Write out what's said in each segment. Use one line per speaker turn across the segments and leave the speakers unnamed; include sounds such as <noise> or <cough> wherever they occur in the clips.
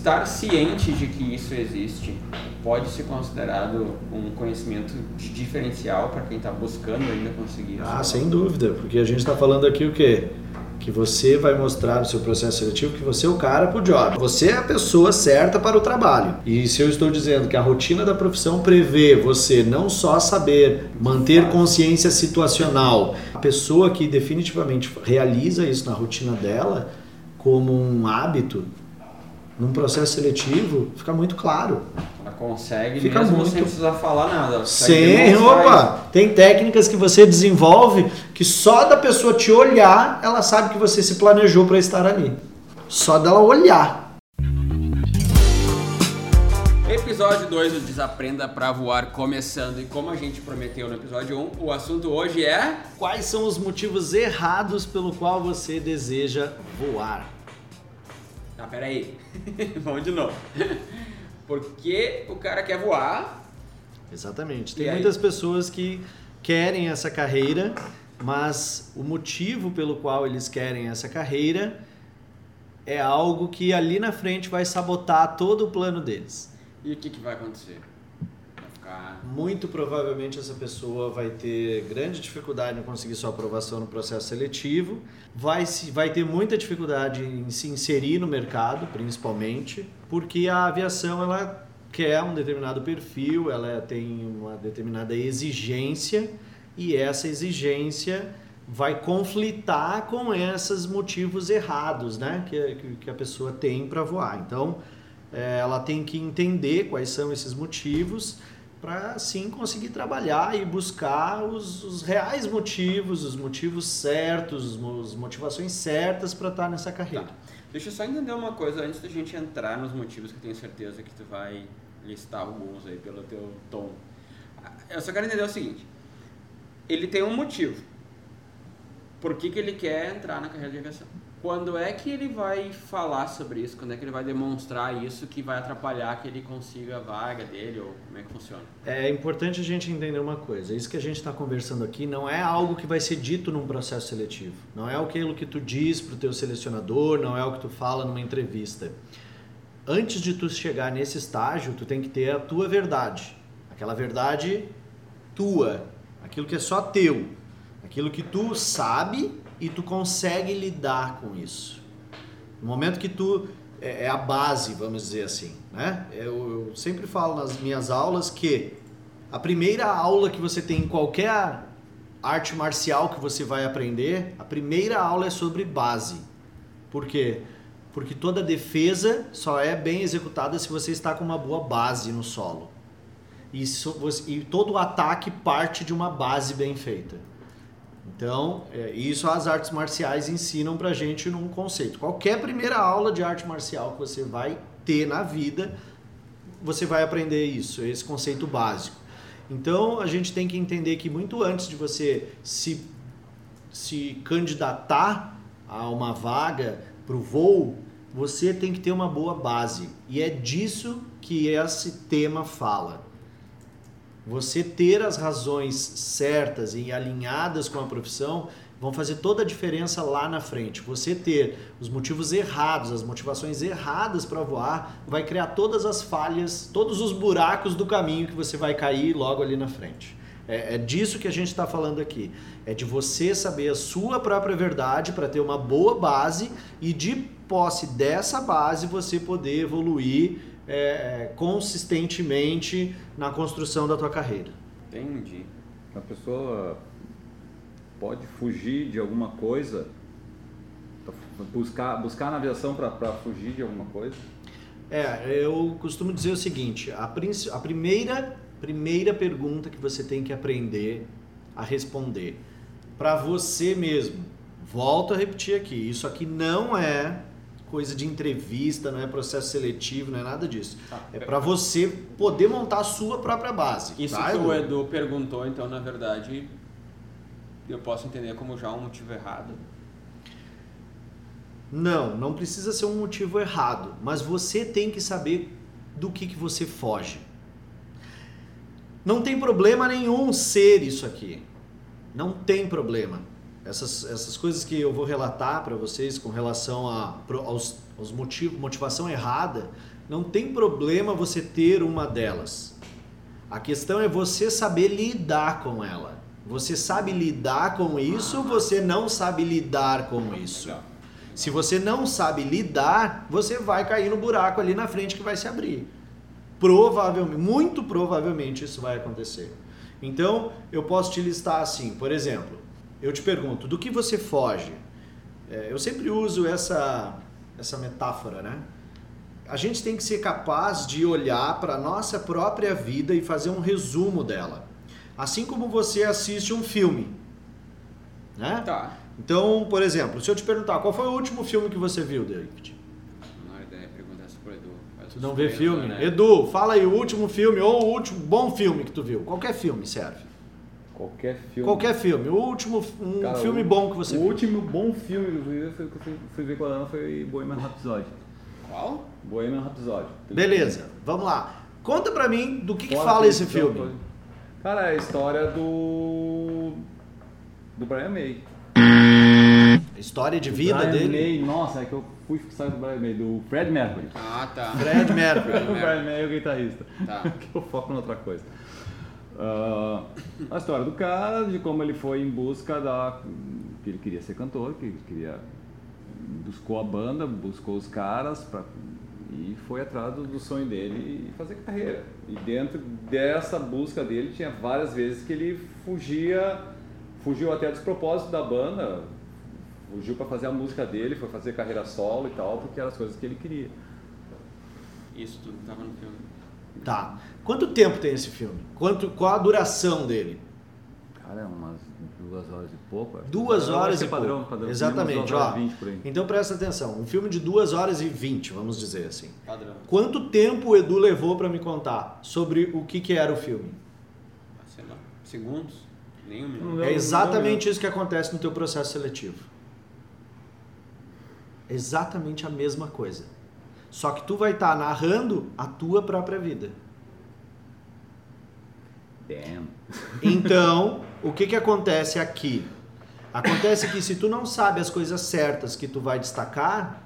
estar ciente de que isso existe pode ser considerado um conhecimento diferencial para quem está buscando ainda conseguir isso?
Ah, sem dúvida, porque a gente está falando aqui o quê? Que você vai mostrar no seu processo seletivo que você é o cara para o job. Você é a pessoa certa para o trabalho. E se eu estou dizendo que a rotina da profissão prevê você não só saber manter consciência situacional, a pessoa que definitivamente realiza isso na rotina dela como um hábito, num processo seletivo, fica muito claro.
Ela consegue
Fica
mesmo
muito-
sem precisar falar nada. demonstrar
opa! Tem técnicas que você desenvolve que só da pessoa te olhar, ela sabe que você se planejou para estar ali. Só dela olhar.
Episódio 2 do Desaprenda pra Voar começando. E como a gente prometeu no episódio 1, o assunto hoje é.
Quais são os motivos errados pelo qual você deseja voar?
Ah, peraí. <laughs> Vamos de novo. Porque o cara quer voar.
Exatamente. Tem
aí?
muitas pessoas que querem essa carreira, mas o motivo pelo qual eles querem essa carreira é algo que ali na frente vai sabotar todo o plano deles.
E o que, que vai acontecer?
Muito provavelmente essa pessoa vai ter grande dificuldade em conseguir sua aprovação no processo seletivo, vai, se, vai ter muita dificuldade em se inserir no mercado, principalmente, porque a aviação ela quer um determinado perfil, ela tem uma determinada exigência e essa exigência vai conflitar com esses motivos errados né, que, que- que a pessoa tem para voar. Então, é, ela tem que entender quais são esses motivos para sim conseguir trabalhar e buscar os, os reais motivos, os motivos certos, as motivações certas para estar nessa carreira.
Tá. Deixa eu só entender uma coisa antes da gente entrar nos motivos que eu tenho certeza que tu vai listar alguns aí pelo teu tom. Eu só quero entender o seguinte. Ele tem um motivo. Por que, que ele quer entrar na carreira de aviação? Quando é que ele vai falar sobre isso? Quando é que ele vai demonstrar isso que vai atrapalhar que ele consiga a vaga dele? Ou como é que funciona?
É importante a gente entender uma coisa. Isso que a gente está conversando aqui não é algo que vai ser dito num processo seletivo. Não é aquilo que tu diz para o teu selecionador, não é o que tu fala numa entrevista. Antes de tu chegar nesse estágio, tu tem que ter a tua verdade. Aquela verdade tua. Aquilo que é só teu. Aquilo que tu sabe e tu consegue lidar com isso. No momento que tu é é a base, vamos dizer assim, né? Eu, eu sempre falo nas minhas aulas que a primeira aula que você tem em qualquer arte marcial que você vai aprender, a primeira aula é sobre base. Por quê? Porque toda defesa só é bem executada se você está com uma boa base no solo. E, so- e todo ataque parte de uma base bem feita. Então, é, isso as artes marciais ensinam pra gente num conceito. Qualquer primeira aula de arte marcial que você vai ter na vida, você vai aprender isso, esse conceito básico. Então, a gente tem que entender que muito antes de você se, se candidatar a uma vaga para o voo, você tem que ter uma boa base. E é disso que esse tema fala. Você ter as razões certas e alinhadas com a profissão vão fazer toda a diferença lá na frente. Você ter os motivos errados, as motivações erradas para voar, vai criar todas as falhas, todos os buracos do caminho que você vai cair logo ali na frente. É, é disso que a gente está falando aqui. É de você saber a sua própria verdade para ter uma boa base e de posse dessa base você poder evoluir é, consistentemente na construção da tua carreira.
Entendi.
A pessoa pode fugir de alguma coisa, buscar, buscar na aviação para fugir de alguma coisa.
É, eu costumo dizer o seguinte: a, a primeira, primeira pergunta que você tem que aprender a responder para você mesmo. Volto a repetir aqui: isso aqui não é coisa de entrevista, não é processo seletivo, não é nada disso.
Tá.
É para você poder montar a sua própria base.
Isso
tá,
que o Edu perguntou, então, na verdade, eu posso entender como já um motivo errado.
Não, não precisa ser um motivo errado, mas você tem que saber do que, que você foge. Não tem problema nenhum ser isso aqui. Não tem problema. Essas, essas coisas que eu vou relatar para vocês com relação a, aos, aos motivos, motivação errada, não tem problema você ter uma delas. A questão é você saber lidar com ela. Você sabe lidar com isso, você não sabe lidar com isso. Se você não sabe lidar, você vai cair no buraco ali na frente que vai se abrir. Provavelmente, muito provavelmente isso vai acontecer. Então, eu posso te listar assim, por exemplo, eu te pergunto, do que você foge? É, eu sempre uso essa, essa metáfora, né? A gente tem que ser capaz de olhar para a nossa própria vida e fazer um resumo dela. Assim como você assiste um filme. Né?
Tá.
Então, por exemplo, se eu te perguntar qual foi o último filme que você viu, David?
Não é ideia, perguntar isso pro Edu.
Tu não vê filme?
né?
Edu, fala aí o último filme ou o último bom filme que tu viu. Qualquer filme serve.
Qualquer filme.
Qualquer filme. O último um
Cara,
filme
o-
bom que você
O
viu.
último bom filme que eu fui, foi, que eu fui, fui ver com a Ana foi Bohemian Rhapsody.
Qual?
Bohemian Rhapsody.
Beleza, vamos lá. Conta pra mim do que, que fala esse
filme todo. Cara, é a história do. do Brian May.
História de vida
Brian
dele.
May, nossa, é que eu fui fixar do Brian May, do Fred Mercury.
Ah, tá.
Fred Mercury. <laughs>
o Brian May é o guitarrista.
Tá. <laughs>
que eu foco em outra coisa. Ah, a história do cara, de como ele foi em busca da. que ele queria ser cantor, que ele queria. buscou a banda, buscou os caras pra, e foi atrás do, sonho dele e fazer carreira. E dentro dessa busca dele tinha várias vezes que ele fugia, fugiu até dos propósitos da banda, fugiu para fazer a música dele, foi fazer carreira solo e tal, porque eram as coisas que ele queria.
Isso tudo tava no filme.
Tá. Quanto tempo tem esse filme? Quanto, qual a duração dele?
Cara, é umas duas horas e pouco. acho.
Duas
Eu
horas
acho
e
que é padrão,
pouco.
padrão.
Exatamente,
Duas horas
ó.
vinte por aí.
Então presta atenção. Um filme de 2 horas e 20, vamos dizer assim.
Padrão.
Quanto tempo o Edu levou pra me contar sobre o que, que era o filme?
Ah, Sei lá. Segundos? Nem um minuto.
É exatamente isso que acontece no teu processo seletivo. Exatamente a mesma coisa. Só que tu vai estar narrando a tua própria vida.
Damn.
Então, o que que acontece aqui? Acontece que se tu não sabe as coisas certas que tu vai destacar,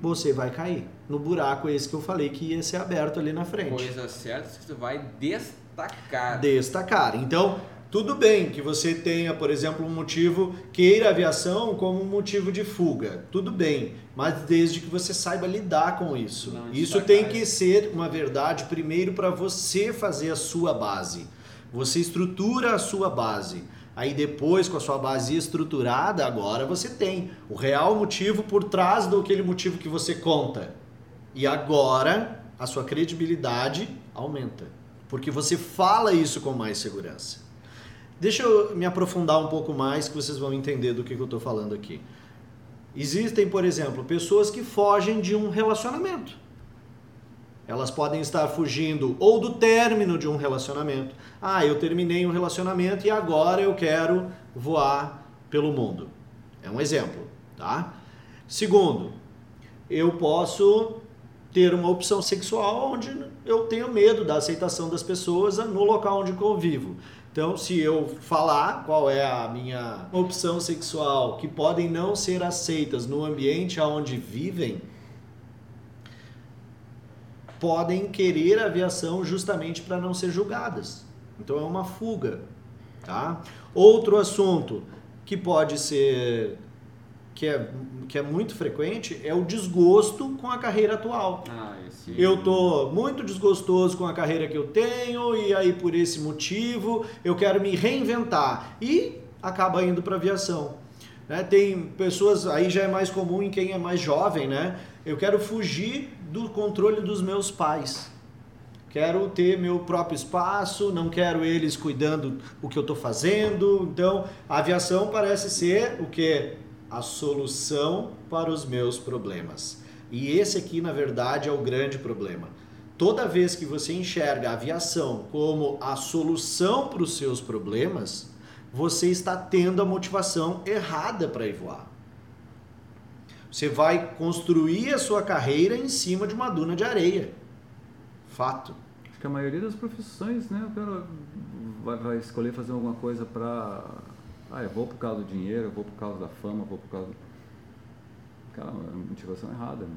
você vai cair no buraco esse que eu falei que ia ser aberto ali na frente.
Coisas certas que tu vai destacar.
destacar. Então, tudo bem que você tenha, por exemplo, um motivo, queira a aviação como um motivo de fuga. Tudo bem, mas desde que você saiba lidar com isso.
Não
isso
destacar
tem que ser uma verdade primeiro para você fazer a sua base. Você estrutura a sua base. Aí depois, com a sua base estruturada, agora você tem o real motivo por trás do aquele motivo que você conta. E agora a sua credibilidade aumenta. Porque você fala isso com mais segurança. Deixa eu me aprofundar um pouco mais que vocês vão entender do que, que eu estou falando aqui. Existem, por exemplo, pessoas que fogem de um relacionamento. Elas podem estar fugindo ou do término de um relacionamento. Ah, eu terminei um relacionamento e agora eu quero voar pelo mundo. É um exemplo, tá? Segundo, eu posso ter uma opção sexual onde eu tenho medo da aceitação das pessoas no local onde convivo. Então, se eu falar qual é a minha opção sexual, que podem não ser aceitas no ambiente onde vivem, podem querer a aviação justamente para não ser julgadas. Então é uma fuga, tá? Outro assunto que pode ser que é, que é muito frequente é o desgosto com a carreira atual.
Ah, esse.
Eu tô muito desgostoso com a carreira que eu tenho e aí por esse motivo eu quero me reinventar e acaba indo para aviação. Né? Tem pessoas aí já é mais comum em quem é mais jovem, né? Eu quero fugir do controle dos meus pais. Quero ter meu próprio espaço, não quero eles cuidando o que eu estou fazendo. Então, a aviação parece ser o que? A solução para os meus problemas. E esse aqui, na verdade, é o grande problema. Toda vez que você enxerga a aviação como a solução para os seus problemas, você está tendo a motivação errada para ir voar. Você vai construir a sua carreira em cima de uma duna de areia. Fato.
Acho que a maioria das profissões, né, o cara vai, escolher fazer alguma coisa para Ah, eu vou por causa do dinheiro, eu vou por causa da fama, eu vou por causa. Cara, é uma motivação errada. Né?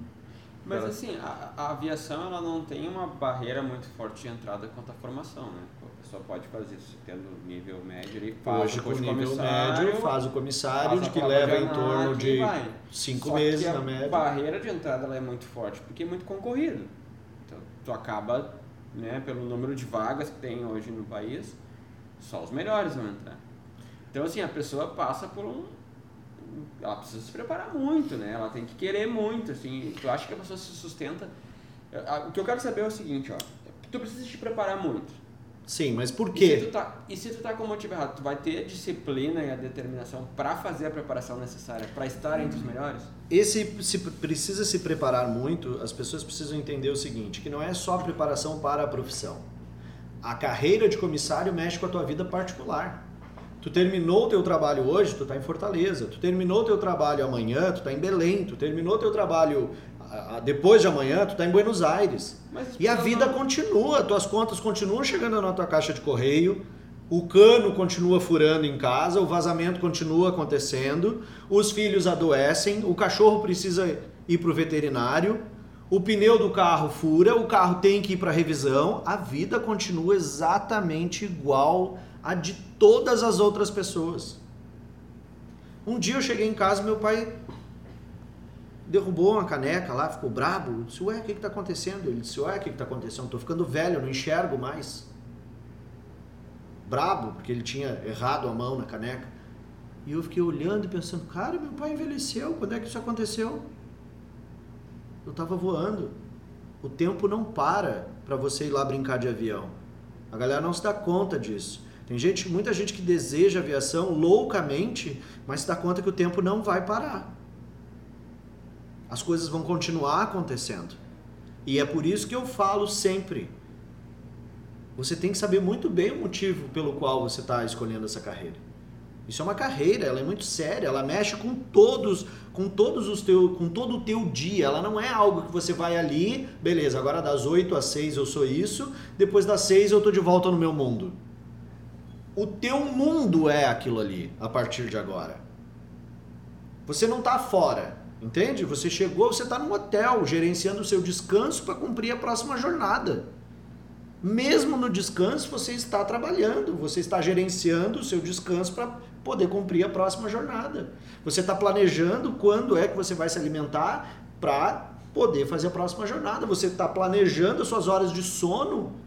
Mas
Cara-
assim, a, a aviação ela não tem uma barreira muito forte de entrada quanto à formação, né? A pessoa pode fazer isso tendo nível médio e faz
Hoje
o
com nível
comissário,
médio faz o comissário,
faz
de
a
que leva em torno de cinco
Só
meses
que a
na média.
barreira de entrada ela é muito forte, porque é muito concorrido. Então, tu acaba, né, pelo número de vagas que tem hoje no país, só os melhores vão entrar. Então, assim, a pessoa passa por um... Ela precisa se preparar muito, né? Ela tem que querer muito, assim. Tu acha que a pessoa se sustenta... A- O que eu quero saber é o seguinte, ó. Tu precisa te preparar muito.
Sim, mas por
E se,
quê?
tu tá, e se tu tá com o motivo errado, tu vai ter a disciplina e a determinação pra fazer a preparação necessária pra estar entre os melhores?
Esse se precisa se preparar muito, as pessoas precisam entender o seguinte, que não é só preparação para a profissão. A carreira de comissário mexe com a tua vida particular. Tu terminou o teu trabalho hoje, tu tá em Fortaleza. Tu terminou o teu trabalho amanhã, tu tá em Belém. Tu terminou o teu trabalho ah, ah, depois de amanhã, tu tá em Buenos Aires.
Mas as
E a vida
não-
continua, tuas contas continuam chegando na tua caixa de correio, o cano continua furando em casa, o vazamento continua acontecendo, os filhos adoecem, o cachorro precisa ir para o veterinário, o pneu do carro fura, o carro tem que ir para revisão, a vida continua exatamente igual a de todas as outras pessoas. Um dia eu cheguei em casa, meu pai derrubou uma caneca lá, ficou brabo. Eu disse, ué, o que está acontecendo? Ele disse, ué, o que está acontecendo? Estou ficando velho, não enxergo mais. Brabo, porque ele tinha errado a mão na caneca. E eu fiquei olhando e pensando, cara, meu pai envelheceu, quando é que isso aconteceu? Eu estava voando. O tempo não para para você ir lá brincar de avião. A galera não se dá conta disso. Tem gente, muita gente que deseja aviação loucamente, mas se dá conta que o tempo não vai parar as coisas vão continuar acontecendo. E é por isso que eu falo sempre. Você tem que saber muito bem o motivo pelo qual você está escolhendo essa carreira. Isso é uma carreira, ela é muito séria, ela mexe com todos, com todos os teu, com todo o teu dia. Ela não é algo que você vai ali, beleza, agora das 8 às 6 eu sou isso, depois das 6 eu tô de volta no meu mundo. O teu mundo é aquilo ali a partir de agora. Você não está fora, entende? Você chegou, você está num hotel gerenciando o seu descanso para cumprir a próxima jornada. Mesmo no descanso, você está trabalhando, você está gerenciando o seu descanso para poder cumprir a próxima jornada. Você está planejando quando é que você vai se alimentar para poder fazer a próxima jornada. Você está planejando as suas horas de sono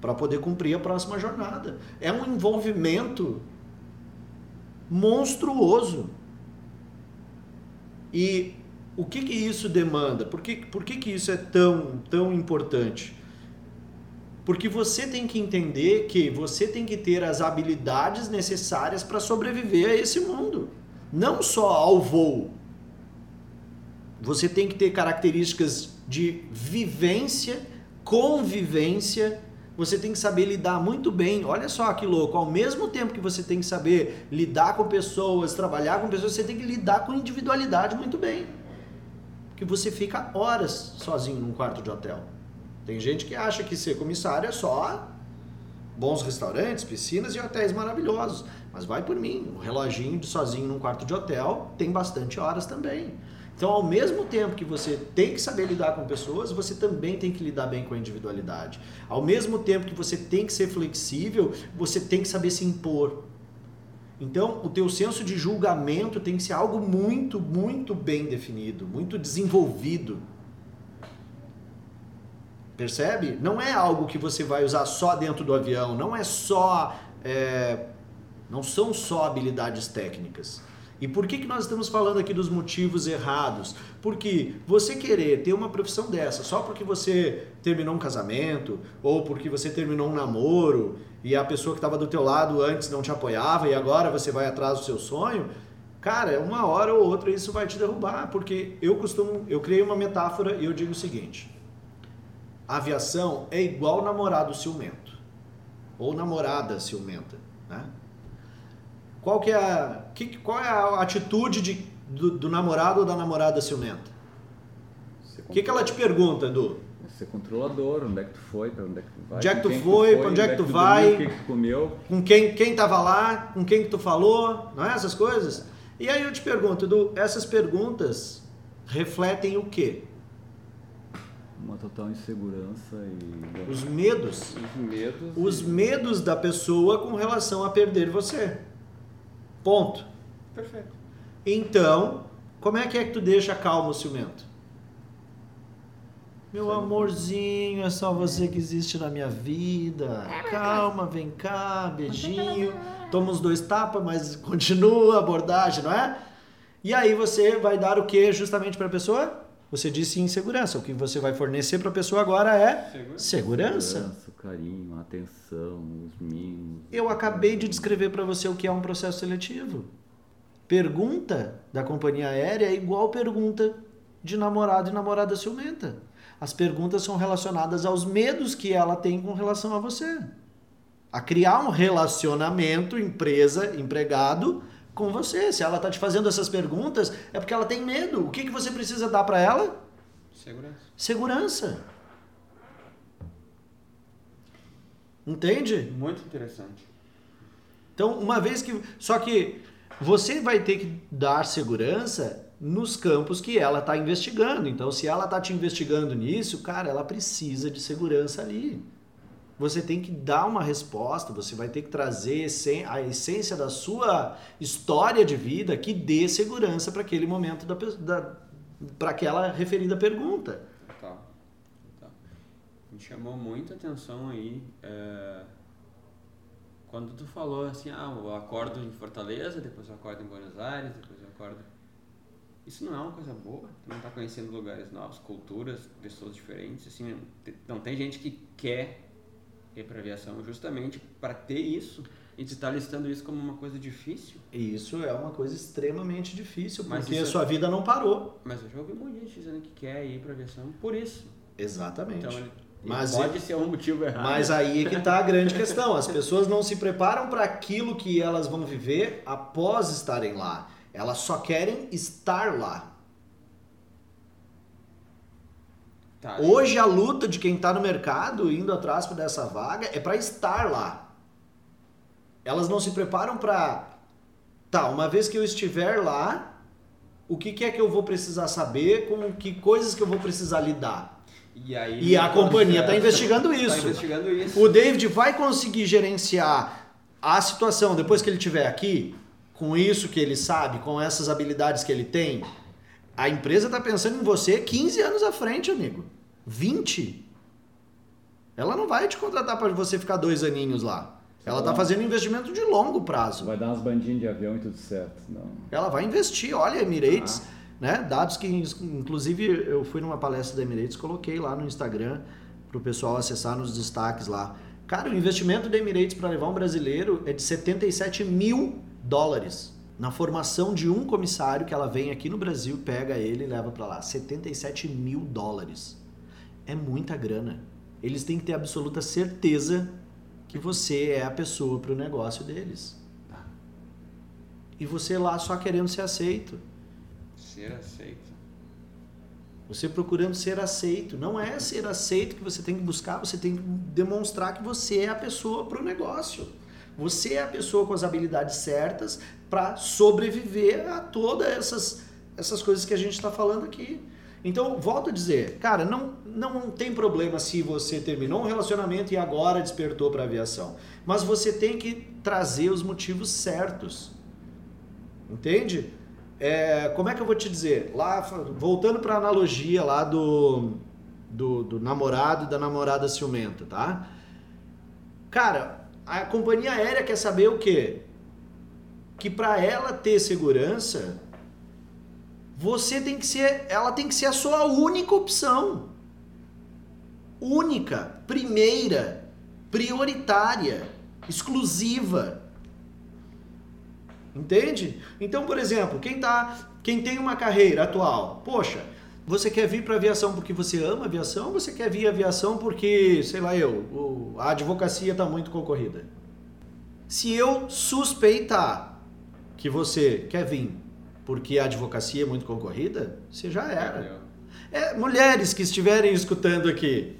para poder cumprir a próxima jornada. É um envolvimento monstruoso. E o que, que isso demanda? Por, que, por que, que isso é tão, tão importante? Porque você tem que entender que você tem que ter as habilidades necessárias para sobreviver a esse mundo. Não só ao voo. Você tem que ter características de vivência, convivência. Você tem que saber lidar muito bem. Olha só que louco. Ao mesmo tempo que você tem que saber lidar com pessoas, trabalhar com pessoas, você tem que lidar com individualidade muito bem. Porque você fica horas sozinho num quarto de hotel. Tem gente que acha que ser comissário é só bons restaurantes, piscinas e hotéis maravilhosos. Mas vai por mim, o reloginho de sozinho num quarto de hotel tem bastante horas também. Então, ao mesmo tempo que você tem que saber lidar com pessoas, você também tem que lidar bem com a individualidade. Ao mesmo tempo que você tem que ser flexível, você tem que saber se impor. Então, o teu senso de julgamento tem que ser algo muito, muito bem definido, muito desenvolvido. Percebe? Não é algo que você vai usar só dentro do avião, não é só. é, não são só habilidades técnicas. E por que, que nós estamos falando aqui dos motivos errados? Porque você querer ter uma profissão dessa só porque você terminou um casamento ou porque você terminou um namoro e a pessoa que estava do teu lado antes não te apoiava e agora você vai atrás do seu sonho, cara, uma hora ou outra isso vai te derrubar. Porque eu costumo, eu criei uma metáfora e eu digo o seguinte: a aviação é igual namorado ciumento ou namorada ciumenta, né? Qual que é a, que, qual é a atitude de, do, do namorado ou da namorada ciumenta? O que, que ela te pergunta, Edu?
ser controlador, onde é que tu foi, para onde é que tu vai.
Onde é que tu foi, pra onde é que tu
dormiu,
vai.
O que, que tu comeu.
Com quem, quem tava lá, com quem que tu falou, não é? Essas coisas. E aí eu te pergunto, Edu, essas perguntas refletem o quê?
Uma total insegurança e.
Os medos.
Os medos.
Os
e-
medos da pessoa com relação a perder você. Ponto.
Perfeito.
Então, como é que é que tu deixa calmo o ciumento? Meu
Sim.
amorzinho, é só você que existe na minha vida. Calma, vem cá, beijinho. Toma os dois tapas, mas continua a abordagem, não é? E aí você vai dar o que justamente para a pessoa? Você disse insegurança. O que você vai fornecer para a pessoa agora é
Segura.
segurança.
o carinho, a atenção, os mimos.
Eu acabei de descrever para você o que é um processo seletivo. Pergunta da companhia aérea é igual pergunta de namorado e namorada ciumenta. As perguntas são relacionadas aos medos que ela tem com relação a você. A criar um relacionamento empresa, empregado com você. Se ela está te fazendo essas perguntas, é porque ela tem medo. O que, que você precisa dar para ela?
Segurança.
Segurança. Entende?
Muito interessante.
Então, uma vez que. Só que você vai ter que dar segurança nos campos que ela está investigando. Então, se ela está te investigando nisso, cara, ela precisa de segurança ali. Você tem que dar uma resposta, você vai ter que trazer a essência da sua história de vida que dê segurança para aquele momento da, da para aquela referida pergunta.
Tá. tá. Me chamou muita atenção aí. é, Quando tu falou assim, ah, eu acordo em Fortaleza, depois eu acordo em Buenos Aires, depois eu acordo. Isso não é uma coisa boa? Tu não tá conhecendo lugares novos, culturas, pessoas diferentes, assim, não tem gente que quer ir pra aviação justamente para ter isso e tu tá listando isso como uma coisa difícil?
E isso é uma coisa extremamente difícil, porque a
é-
sua vida não parou.
Mas eu já ouvi muita gente dizendo que quer ir pra aviação por isso.
Exatamente.
Então,
Mas
pode ser um motivo errado.
Mas aí é que está a grande <laughs> questão. As pessoas não se preparam para aquilo que elas vão viver após estarem lá. Elas só querem estar lá.
Tá,
Hoje a luta de quem está no mercado indo atrás dessa vaga é para estar lá. Elas não se preparam para tá, uma vez que eu estiver lá, o que, que é que eu vou precisar saber, com que coisas que eu vou precisar lidar.
E, aí,
E a companhia está <laughs> investigando
Tá
isso.
investigando isso.
O David vai conseguir gerenciar a situação depois que ele estiver aqui, com isso que ele sabe, com essas habilidades que ele tem. A empresa está pensando em você 15 anos à frente, amigo. 20. Ela não vai te contratar para você ficar dois aninhos lá. Ela está fazendo investimento de longo prazo.
Vai dar umas bandinhas de avião e tudo certo. Não.
Ela vai investir. Olha, Emirates, né? Dados que, inclusive, eu fui numa palestra da Emirates, coloquei lá no Instagram para o pessoal acessar nos destaques lá. Cara, o investimento da Emirates para levar um brasileiro é de 77 mil dólares. Na formação de um comissário que ela vem aqui no Brasil, pega ele e leva para lá. 77 mil dólares. É muita grana. Eles têm que ter absoluta certeza que você é a pessoa para o negócio deles. E você lá só querendo ser aceito.
Ser aceito.
Você procurando ser aceito. Não é ser aceito que você tem que buscar, você tem que demonstrar que você é a pessoa para o negócio. Você é a pessoa com as habilidades certas para sobreviver a todas essas, essas coisas que a gente está falando aqui. Então, volto a dizer, cara, não, não tem problema se você terminou um relacionamento e agora despertou para aviação. Mas você tem que trazer os motivos certos. Entende? É, como é que eu vou te dizer? Lá, voltando para a analogia lá do, do, do namorado e da namorada ciumenta, tá? Cara, a companhia aérea quer saber o quê? Que para ela ter segurança, você tem que ser, ela tem que ser a sua única opção. Única, primeira, prioritária, exclusiva. Entende? Então, por exemplo, quem tá, quem tem uma carreira atual, poxa, você quer vir para aviação porque você ama aviação, ou você quer vir aviação porque, sei lá eu, a advocacia está muito concorrida. Se eu suspeitar que você quer vir porque a advocacia é muito concorrida, você já era. É, mulheres que estiverem escutando aqui,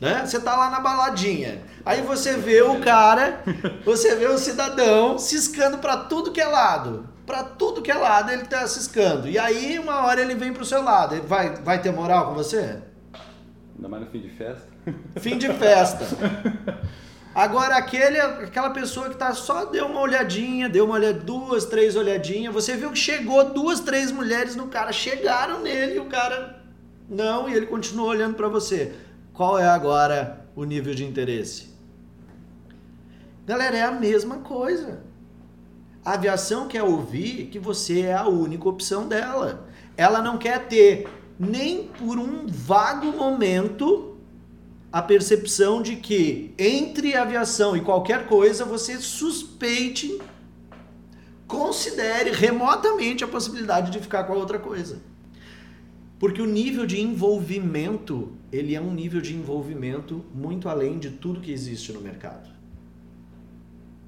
né? Você tá lá na baladinha, aí você vê o cara, você vê o cidadão ciscando para tudo que é lado, para tudo que é lado ele tá ciscando. E aí uma hora ele vem pro seu lado, ele vai, vai ter moral com você?
Ainda mais no fim de festa.
Fim de festa. <laughs> Agora, aquele, aquela pessoa que tá só deu uma olhadinha, deu uma olhadinha, duas, três olhadinhas, você viu que chegou duas, três mulheres no cara, chegaram nele e o cara não, e ele continuou olhando para você. Qual é agora o nível de interesse? Galera, é a mesma coisa. A aviação quer ouvir que você é a única opção dela. Ela não quer ter nem por um vago momento a percepção de que entre aviação e qualquer coisa você suspeite, considere remotamente a possibilidade de ficar com a outra coisa. Porque o nível de envolvimento, ele é um nível de envolvimento muito além de tudo que existe no mercado.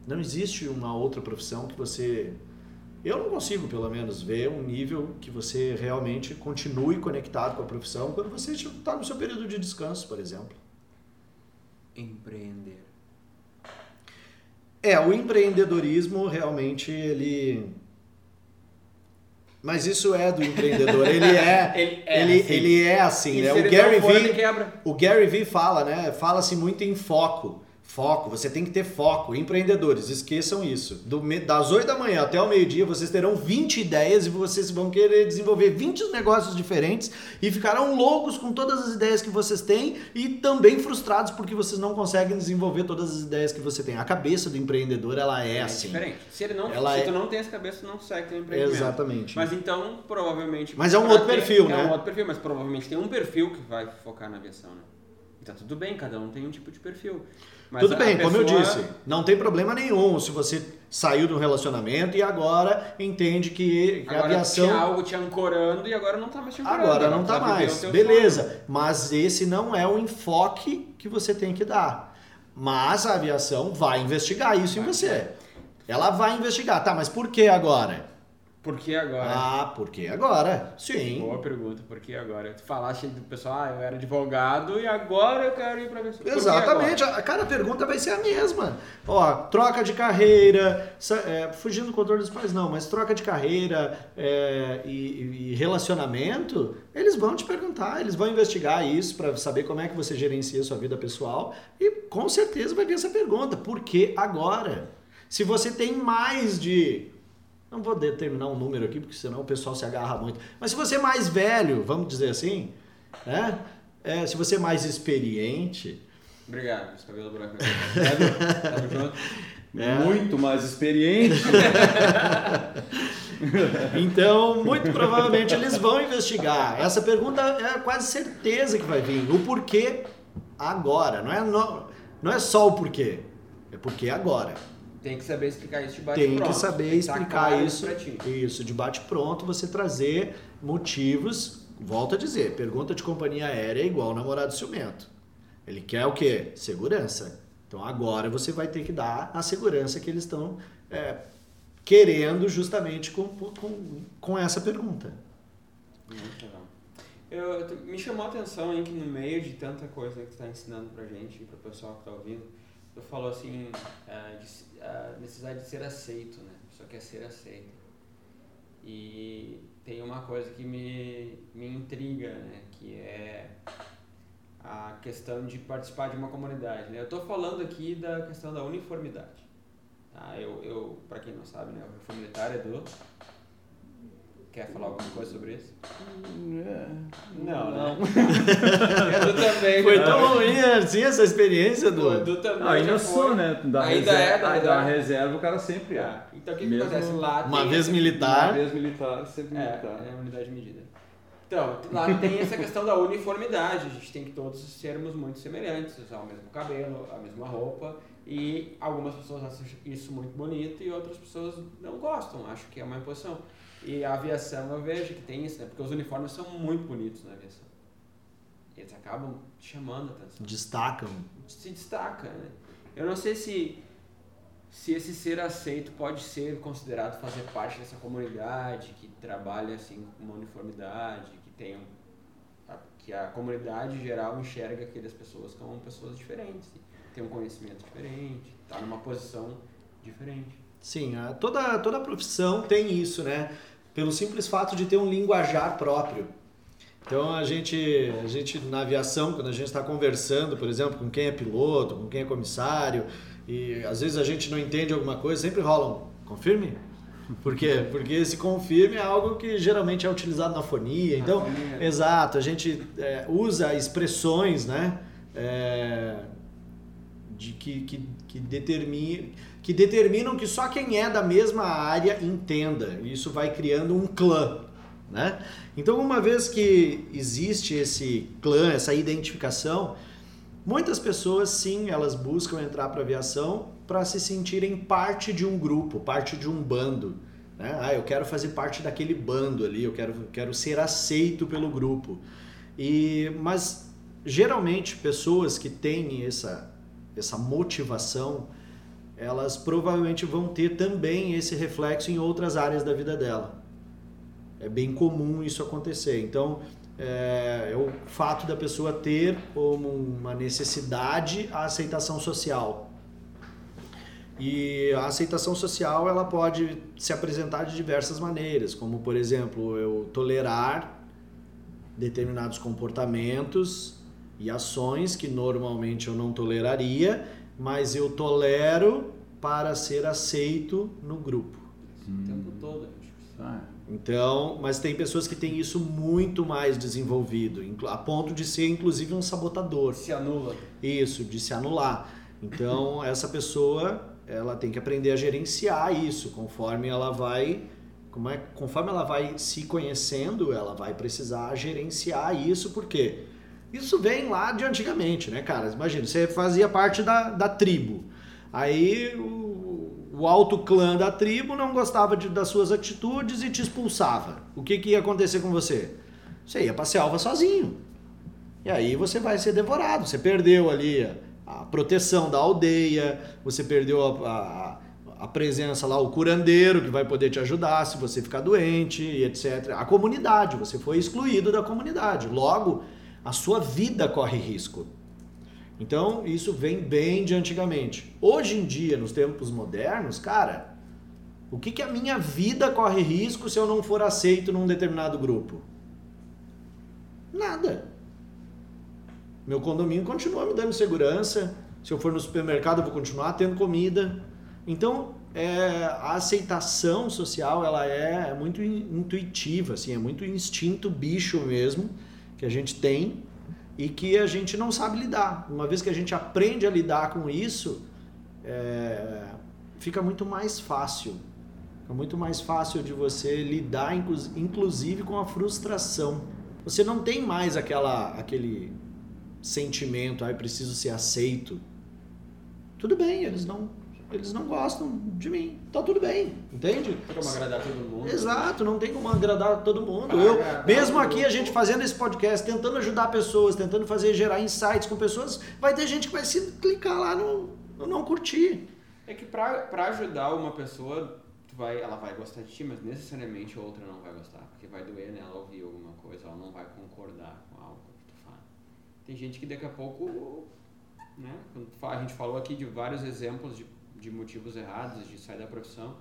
Não existe uma outra profissão que você eu não consigo, pelo menos, ver um nível que você realmente continue conectado com a profissão quando você está no seu período de descanso, por exemplo
empreender?
É, o empreendedorismo realmente ele mas isso é do empreendedor. Ele é, <laughs> ele é ele, assim. Ele é assim né? O Gary Vee, o Gary Vee fala, né? Fala-se muito em foco. Foco, você tem que ter foco. Empreendedores, esqueçam isso. Do, das 8 da manhã até o meio-dia, vocês terão 20 ideias e vocês vão querer desenvolver 20 negócios diferentes e ficarão loucos com todas as ideias que vocês têm e também frustrados porque vocês não conseguem desenvolver todas as ideias que você tem. A cabeça do empreendedor, ela é, é assim.
diferente. Se, ele não, ela se é... tu não tem essa cabeça, tu não consegue ter um empreendimento.
Exatamente.
Mas então, provavelmente...
Mas é um outro ter, perfil,
é
né?
É um outro perfil, mas provavelmente tem um perfil que vai focar na aviação, né? Tá tudo bem, cada um tem um tipo de perfil.
Mas Tudo bem, pessoa... como eu disse, não tem problema nenhum se você saiu um relacionamento e agora entende que, que
agora
a aviação.
Tinha algo te ancorando e agora não está mais te ancorando.
Agora não está mais. Beleza. Sonho. Mas esse não é o enfoque que você tem que dar. Mas a aviação vai investigar isso vai. em você. Ela vai investigar. Tá, mas por que agora?
Por que agora?
Ah, por que agora? Sim.
Boa pergunta, por que agora? Tu falaste do pessoal, ah, eu era advogado e agora eu quero ir para ver
Exatamente, a cada pergunta vai ser a mesma. Ó, troca de carreira, é, fugindo do controle dos pais não, mas troca de carreira é, e, e, relacionamento, eles vão te perguntar, eles vão investigar isso para saber como é que você gerencia a sua vida pessoal e com certeza vai vir essa pergunta, por que agora? Se você tem mais de não vou determinar um número aqui, porque senão o pessoal se agarra muito. Mas se você é mais velho, vamos dizer assim, né? É, se você é mais experiente.
Obrigado, esse cabelo branco. <laughs>
Tamo junto. É. Muito mais experiente. <laughs>
então, muito provavelmente eles vão investigar. Essa pergunta é quase certeza que vai vir. O porquê agora. Não é, não, não é só o porquê. É porquê agora.
Tem que saber explicar isso de bate
Tem
pronto.
que saber Tem explicar que isso. Isso, de bate pronto, você trazer motivos. Volto a dizer, pergunta de companhia aérea é igual namorado ciumento. Ele quer o quê? Segurança. Então agora você vai ter que dar a segurança que eles estão é, querendo justamente com, com, com essa pergunta.
Muito legal. Eu, me chamou a atenção hein, que no meio de tanta coisa que você está ensinando pra gente e pro pessoal que está ouvindo, eu falo assim, uh, de, a necessidade de ser aceito, né? Só quer ser aceito. E tem uma coisa que me, me intriga, né? Que é a questão de participar de uma comunidade. Né? Eu estou falando aqui da questão da uniformidade. Tá? Eu, eu para quem não sabe, né? Eu fui militar, Edu. Quer falar alguma coisa sobre isso?
É.
Não, não. <laughs> Né? Edu também.
Foi tão ruim assim essa experiência do.
O Edu também.
Ah, ainda sou, né? Da
ainda reserva, é, da,
da reserva o cara sempre é.
Então o que, que acontece? Lá
uma vez militar.
Uma vez militar, sempre
é,
militar.
É, unidade de medida. Então, lá tem essa questão da uniformidade. A gente tem que todos sermos muito semelhantes, usar o mesmo cabelo, a mesma roupa. E algumas pessoas acham isso muito bonito e outras pessoas não gostam, acham que é uma imposição. E a aviação eu vejo que tem isso, né? Porque os uniformes são muito bonitos na aviação. Eles acabam chamando a atenção.
Destacam.
Se destaca, né? Eu não sei se, se esse ser aceito pode ser considerado fazer parte dessa comunidade que trabalha assim com uma uniformidade, que tem um, a, que a comunidade geral enxerga aquelas pessoas como pessoas diferentes, tem um conhecimento diferente, está numa posição diferente.
Sim, a, toda, toda profissão tem isso, né? Pelo simples fato de ter um linguajar próprio. Então a gente, a gente na aviação, quando a gente está conversando, por exemplo, com quem é piloto, com quem é comissário, e às vezes a gente não entende alguma coisa, sempre rola um confirme. Por quê? Porque esse confirme é algo que geralmente é utilizado na fonia. Então, exato, a gente é, usa expressões, né? É, de que, que, que, determina, que determinam que só quem é da mesma área entenda. Isso vai criando um clã. Né? Então, uma vez que existe esse clã, essa identificação, muitas pessoas sim, elas buscam entrar para a aviação para se sentirem parte de um grupo, parte de um bando. Né? Ah, eu quero fazer parte daquele bando ali, eu quero, quero ser aceito pelo grupo. E, mas geralmente pessoas que têm essa, essa motivação, elas provavelmente vão ter também esse reflexo em outras áreas da vida dela. É bem comum isso acontecer. Então, é, é o fato da pessoa ter como uma necessidade a aceitação social. E a aceitação social ela pode se apresentar de diversas maneiras, como por exemplo, eu tolerar determinados comportamentos e ações que normalmente eu não toleraria, mas eu tolero para ser aceito no grupo.
O tempo todo.
Ah. Então, mas tem pessoas que têm isso muito mais desenvolvido, a ponto de ser inclusive um sabotador.
Se anula.
Isso, de se anular. Então, <laughs> essa pessoa ela tem que aprender a gerenciar isso conforme ela vai como é, conforme ela vai se conhecendo, ela vai precisar gerenciar isso, porque isso vem lá de antigamente, né, cara? Imagina, você fazia parte da, da tribo. Aí o, o alto clã da tribo não gostava de, das suas atitudes e te expulsava. O que, que ia acontecer com você? Você ia pra selva sozinho. E aí você vai ser devorado. Você perdeu ali a proteção da aldeia, você perdeu a, a, a, presença lá, o curandeiro que vai poder te ajudar se você ficar doente etc. A comunidade, você foi excluído da comunidade. Logo, a sua vida corre risco. Então, isso vem bem de antigamente. Hoje em dia, nos tempos modernos, cara, o que, que a minha vida corre risco se eu não for aceito num determinado grupo? Nada. Meu condomínio continua me dando segurança. Se eu for no supermercado, eu vou continuar tendo comida. Então, é, a aceitação social ela é, é muito intuitiva, assim, é muito instinto bicho mesmo que a gente tem e que a gente não sabe lidar. Uma vez que a gente aprende a lidar com isso, é, fica muito mais fácil. Fica muito mais fácil de você lidar, inclusive, com a frustração. Você não tem mais aquela, aquele sentimento, ah, preciso ser aceito. Tudo bem, eles não eles não gostam de mim. Tá tudo bem, entende?
Tem como agradar todo mundo.
Exato, não tem como agradar todo mundo. eu, mesmo aqui a gente fazendo esse podcast, tentando ajudar pessoas, tentando fazer gerar insights com pessoas, vai ter gente que vai se clicar lá no, no não curtir.
É que pra, pra ajudar uma pessoa, tu vai, ela vai gostar de ti, mas necessariamente outra não vai gostar, porque vai doer nela ouvir alguma coisa, ela não vai concordar com algo que tu fala. Tem gente que daqui a pouco, né, a gente falou aqui de vários exemplos de de motivos errados, de sair da profissão.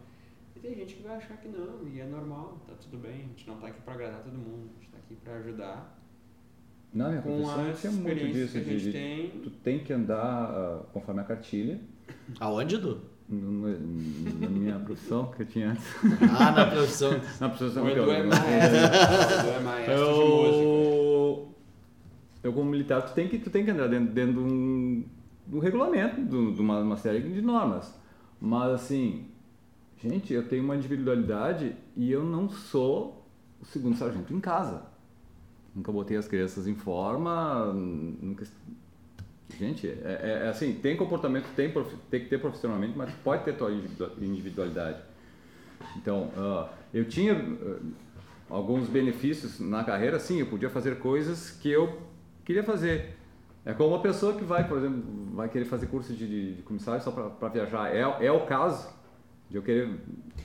E tem gente que vai achar que não, e é normal, tá tudo bem, a gente não tá aqui para agradar todo mundo, a gente tá aqui para ajudar.
Na minha com profissão tinha muito disso, de, de, tem... tu tem que andar uh, conforme a cartilha.
Aonde, Edu?
Na minha profissão que eu tinha antes. <laughs>
Ah, na profissão. <laughs>
na profissão
o Edu é maestro. Edu é maestro eu... de música.
Eu como militar, tu tem que, tu tem que andar dentro, dentro de um do regulamento, de uma, uma série de normas. Mas assim, gente, eu tenho uma individualidade e eu não sou o segundo sargento em casa. Nunca botei as crianças em forma, nunca... Gente, é, é, é assim, tem comportamento, tem, tem que ter profissionalmente, mas pode ter tua individualidade. Então, uh, eu tinha uh, alguns benefícios na carreira, sim, eu podia fazer coisas que eu queria fazer. É como uma pessoa que vai, por exemplo, vai querer fazer curso de, de, de comissário só para viajar. É, é o caso de eu querer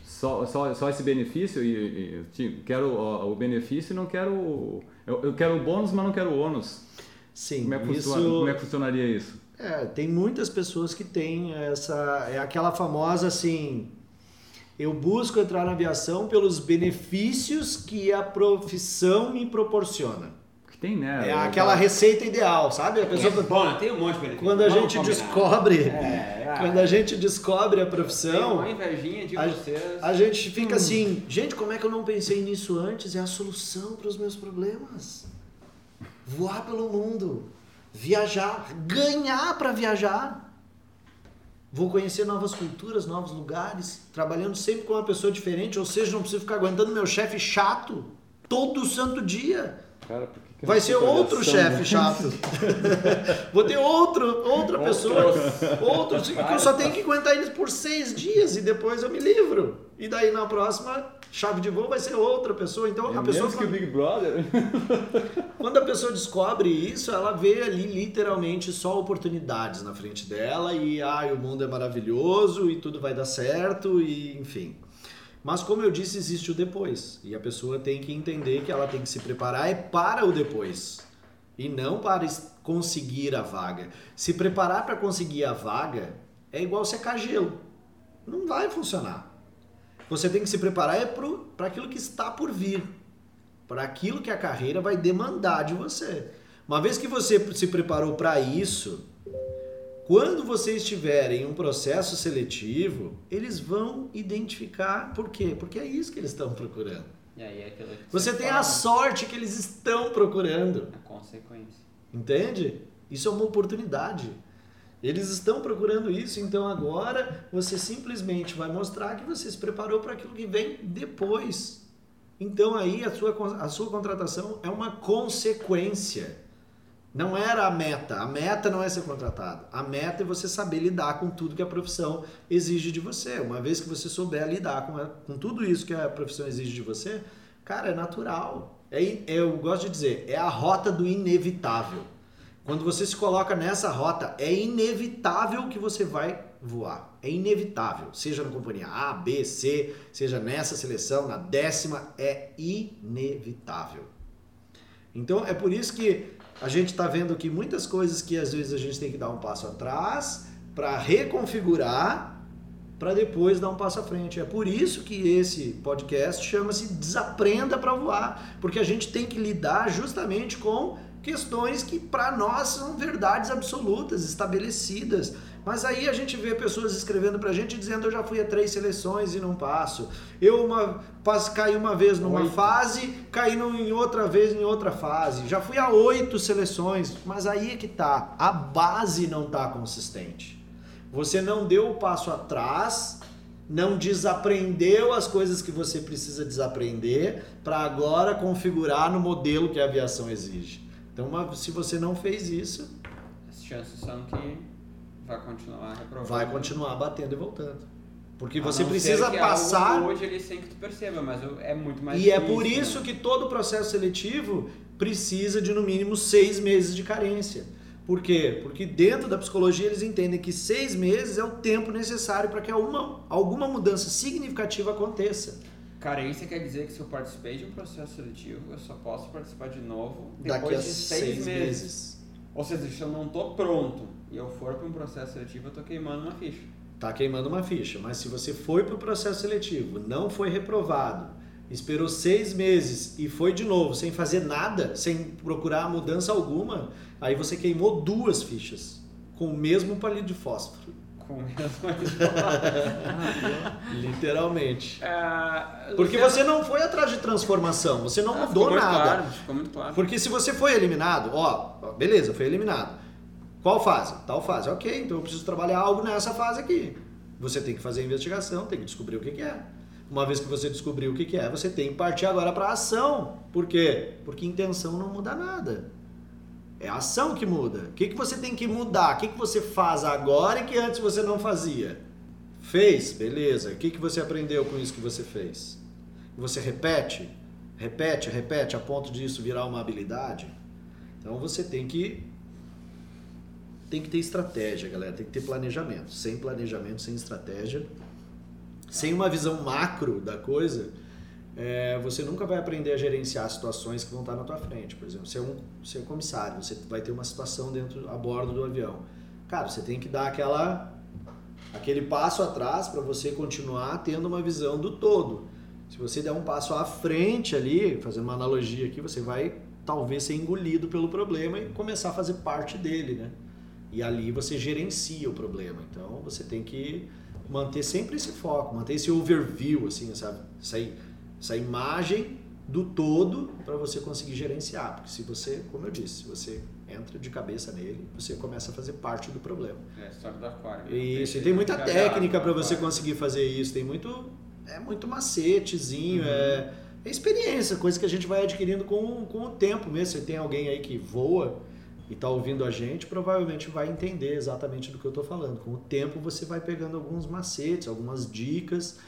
só, só, só esse benefício e, e quero o, o, benefício e não quero eu, eu, quero o bônus mas não quero o ônus.
Sim
como é que,
isso...
funciona, como é que funcionaria isso?
É tem muitas pessoas que têm essa é aquela famosa assim eu busco entrar na aviação pelos benefícios que a profissão me proporciona
tem, né?
É aquela receita ideal, sabe? A pessoa
é bom, tem um monte de benefício.
Quando a Vamos gente combinar. descobre, é, <laughs> é, quando a gente descobre a profissão, tem
uma invejinha de
a,
vocês.
A gente fica hum. assim, gente, como é que eu não pensei nisso antes? É a solução para os meus problemas. Voar pelo mundo, viajar, ganhar para viajar. Vou conhecer novas culturas, novos lugares, trabalhando sempre com uma pessoa diferente, ou seja, não preciso ficar aguentando meu chefe chato todo santo dia.
Cara,
Vai ser outro chefe chato. <laughs> Vou ter outro, outra pessoa. Outro, <laughs> que eu só tenho que aguentar eles por seis dias e depois eu me livro. E daí na próxima chave de voo vai ser outra pessoa. Então
é
a pessoa.
que o Big Brother. <laughs>
Quando a pessoa descobre isso, ela vê ali literalmente só oportunidades na frente dela e ah, o mundo é maravilhoso e tudo vai dar certo e enfim. Mas como eu disse, existe o depois. E a pessoa tem que entender que ela tem que se preparar é para o depois. E não para conseguir a vaga. Se preparar para conseguir a vaga é igual secar gelo. Não vai funcionar. Você tem que se preparar é para aquilo que está por vir. Para aquilo que a carreira vai demandar de você. Uma vez que você se preparou para isso, quando você estiver em um processo seletivo, eles vão identificar por quê? Porque é isso que eles estão procurando.
É
você tem fala. a sorte que eles estão procurando.
A consequência.
Entende? Isso é uma oportunidade. Eles estão procurando isso, então agora você simplesmente vai mostrar que você se preparou para aquilo que vem depois. Então aí a sua, a sua contratação é uma consequência. Não era a meta. A meta não é ser contratado. A meta é você saber lidar com tudo que a profissão exige de você. Uma vez que você souber lidar com, a, com tudo isso que a profissão exige de você, cara, é natural. É, é, eu gosto de dizer, é a rota do inevitável. Quando você se coloca nessa rota, é inevitável que você vai voar. É inevitável. Seja na companhia A, B, C, seja nessa seleção, na décima, é inevitável. Então é por isso que a gente está vendo aqui muitas coisas que às vezes a gente tem que dar um passo atrás para reconfigurar para depois dar um passo à frente. É por isso que esse podcast chama-se Desaprenda para Voar, porque a gente tem que lidar justamente com questões que para nós são verdades absolutas, estabelecidas. Mas aí a gente vê pessoas escrevendo pra gente dizendo eu já fui a três seleções e não passo. Eu uma, passo, caí uma vez numa oito. fase, caí em outra vez em outra fase. Já fui a oito seleções, mas aí é que tá. A base não tá consistente. Você não deu o passo atrás, não desaprendeu as coisas que você precisa desaprender para agora configurar no modelo que a aviação exige. Então, uma, se você não fez isso,
as chances são que vai continuar reprovando.
Vai continuar batendo e voltando. Porque você precisa passar.
Hoje ele sem que tu perceba, mas é muito mais.
E
difícil,
é por isso né? que todo processo seletivo precisa de no mínimo seis meses de carência. Por quê? Porque dentro da psicologia eles entendem que seis meses é o tempo necessário para que alguma, alguma mudança significativa aconteça.
Carência quer dizer que se eu participei de um processo seletivo, eu só posso participar de novo depois
Daqui a
de seis,
seis
meses.
meses.
Ou seja, se eu não estou pronto e eu for para um processo seletivo, eu estou queimando uma ficha.
Está queimando uma ficha, mas se você foi para o processo seletivo, não foi reprovado, esperou seis meses e foi de novo, sem fazer nada, sem procurar mudança alguma, aí você queimou duas fichas com o mesmo palito de fósforo.
Com
fósforo. <laughs> <laughs> Literalmente. É, Porque você não foi atrás de transformação, você não ah, mudou nada.
Claro, ficou muito claro.
Porque se você foi eliminado, ó, beleza, foi eliminado. Qual fase? Tal fase. Ok, então eu preciso trabalhar algo nessa fase aqui. Você tem que fazer a investigação, tem que descobrir o que, que é. Uma vez que você descobriu o que, que é, você tem que partir agora para a ação. Por quê? Porque intenção não muda nada. É a ação que muda. O que, que você tem que mudar? O que, que você faz agora e que antes você não fazia? Fez? Beleza. O que, que você aprendeu com isso que você fez? Você repete? Repete, repete a ponto disso virar uma habilidade? Então você tem que tem que ter estratégia, galera. Tem que ter planejamento. Sem planejamento, sem estratégia, Sem uma visão macro da coisa, é, você nunca vai aprender a gerenciar situações que vão estar na tua frente. Por exemplo, você é um, você é comissário, você vai ter uma situação dentro a bordo do avião. Cara, você tem que dar aquela aquele passo atrás para você continuar tendo uma visão do todo. Se você der um passo à frente ali, fazendo uma analogia aqui, você vai talvez ser engolido pelo problema e começar a fazer parte dele, né? E ali você gerencia o problema. Então você tem que manter sempre esse foco, manter esse overview, assim, sabe? Essa, essa imagem do todo para você conseguir gerenciar. Porque se você, como eu disse, se você entra de cabeça nele, você começa a fazer parte do problema.
É a história do aquário. né?
Isso, e tem muita técnica para você conseguir fazer isso, tem muito é muito macetezinho,
Uhum.
é, é experiência, coisa que a gente vai adquirindo com, com o tempo mesmo. Se tem alguém aí que voa e está ouvindo a gente, provavelmente vai entender exatamente do que eu estou falando. Com o tempo você vai pegando alguns macetes, algumas dicas,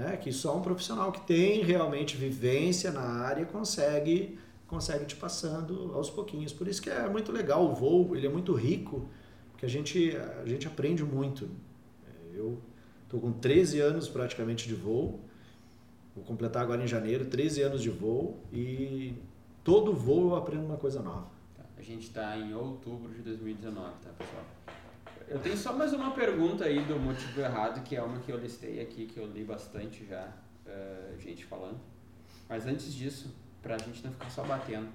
né, que só um profissional que tem realmente vivência na área consegue consegue te passando aos pouquinhos. Por isso que é muito legal o voo, ele é muito rico, porque a gente a gente aprende muito. Eu Estou com 13 anos praticamente de voo. Vou completar agora em janeiro, 13 anos de voo e todo voo eu aprendo uma coisa nova.
Tá, A gente está em outubro de 2019, tá, pessoal? Eu tenho só mais uma pergunta aí do motivo errado, que é uma que eu listei aqui, que eu li bastante já, eh, gente falando. Mas antes disso, pra gente não ficar só batendo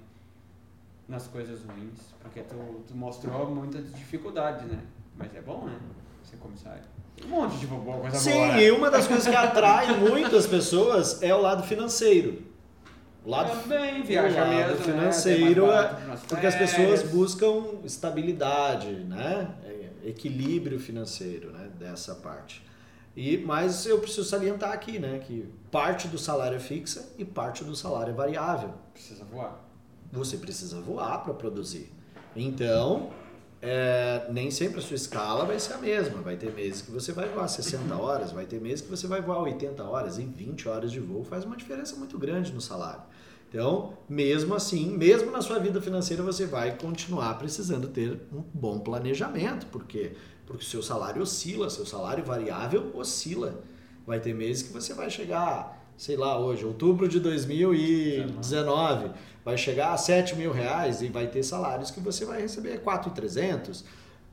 nas coisas ruins, porque tu, tu mostrou muitas dificuldades, né? Mas é bom, né? Ser comissário. Um monte de boa coisa
Sim,
boa. né?
e uma das coisas que atrai muito as pessoas é o lado financeiro. O lado
Também,
o
viajar
lado
mesmo,
financeiro
né?
é
barato nas
porque as pessoas buscam estabilidade, né? Equilíbrio financeiro, né? Dessa parte. E mas eu preciso salientar aqui, né? Que parte do salário é fixa e parte do salário é variável.
Precisa voar.
Você precisa voar para produzir. Então, é, nem sempre a sua escala vai ser a mesma. Vai ter meses que você vai voar 60 horas, vai ter meses que você vai voar 80 horas e 20 horas de voo faz uma diferença muito grande no salário. Então, mesmo assim, mesmo na sua vida financeira, você vai continuar precisando ter um bom planejamento. Porque o seu salário oscila, seu salário variável oscila. Vai ter meses que você vai chegar, sei lá, hoje, outubro de 2019, vai chegar a 7 mil reais e vai ter salários que você vai receber 4,300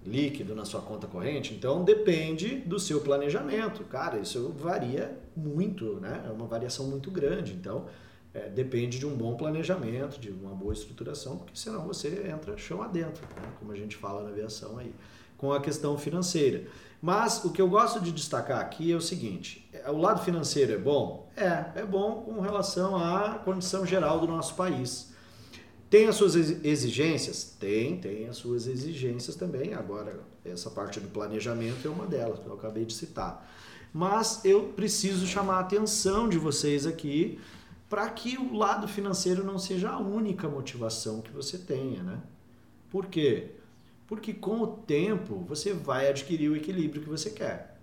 líquido na sua conta corrente. Então depende do seu planejamento. Cara, isso varia muito, né? É uma variação muito grande. Então é, depende de um bom planejamento, de uma boa estruturação, porque senão você entra chão adentro, né? como a gente fala na aviação aí, com a questão financeira. Mas o que eu gosto de destacar aqui é o seguinte: é, o lado financeiro é bom? É, é bom com relação à condição geral do nosso país. Tem as suas exi- exigências? Tem, tem as suas exigências também. Agora, essa parte do planejamento é uma delas, que eu acabei de citar. Mas eu preciso chamar a atenção de vocês aqui para que o lado financeiro não seja a única motivação que você tenha, né? Por quê? Porque com o tempo você vai adquirir o equilíbrio que você quer.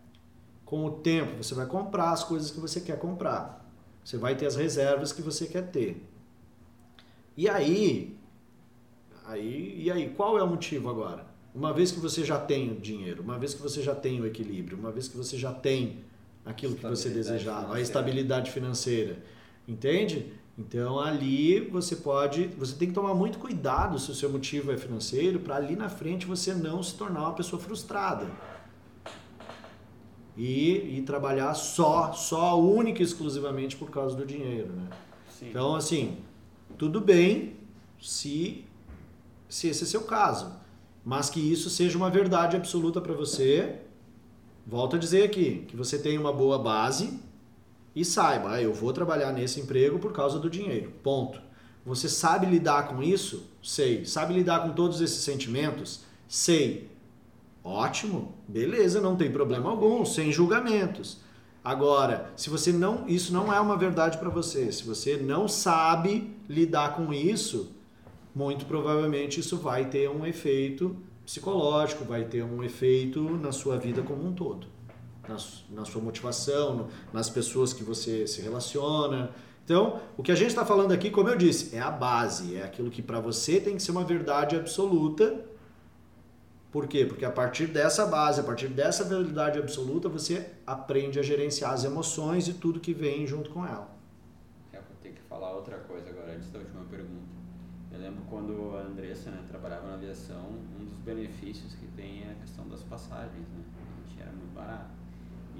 Com o tempo você vai comprar as coisas que você quer comprar. Você vai ter as reservas que você quer ter. E aí, aí, e aí, qual é o motivo agora? Uma vez que você já tem o dinheiro, uma vez que você já tem o equilíbrio, uma vez que você já tem aquilo que você desejava, a estabilidade financeira, entende? Então ali você pode, você tem que tomar muito cuidado se o seu motivo é financeiro, para ali na frente você não se tornar uma pessoa frustrada. E, e trabalhar só, só única e exclusivamente por causa do dinheiro, né?
Sim.
Então, assim, tudo bem se, se esse é seu caso, mas que isso seja uma verdade absoluta para você. Volto a dizer aqui, que você tenha uma boa base e saiba, ah, eu vou trabalhar nesse emprego por causa do dinheiro. Ponto. Você sabe lidar com isso? Sei. Sabe lidar com todos esses sentimentos? Sei. Ótimo, beleza, não tem problema algum, sem julgamentos. Agora, se você não, isso não é uma verdade para você, se você não sabe lidar com isso, muito provavelmente isso vai ter um efeito psicológico, vai ter um efeito na sua vida como um todo, na, na sua motivação, no- nas pessoas que você se relaciona. Então, o que a gente está falando aqui, como eu disse, é a base, é aquilo que para você tem que ser uma verdade absoluta Por quê? Porque a partir dessa base, a partir dessa verdade absoluta, você aprende a gerenciar as emoções e tudo que vem junto com ela.
É, vou ter que falar outra coisa agora, antes da última pergunta. Eu lembro quando a Andressa né, trabalhava na aviação, um dos benefícios que tem é a questão das passagens, né? A gente era muito barato.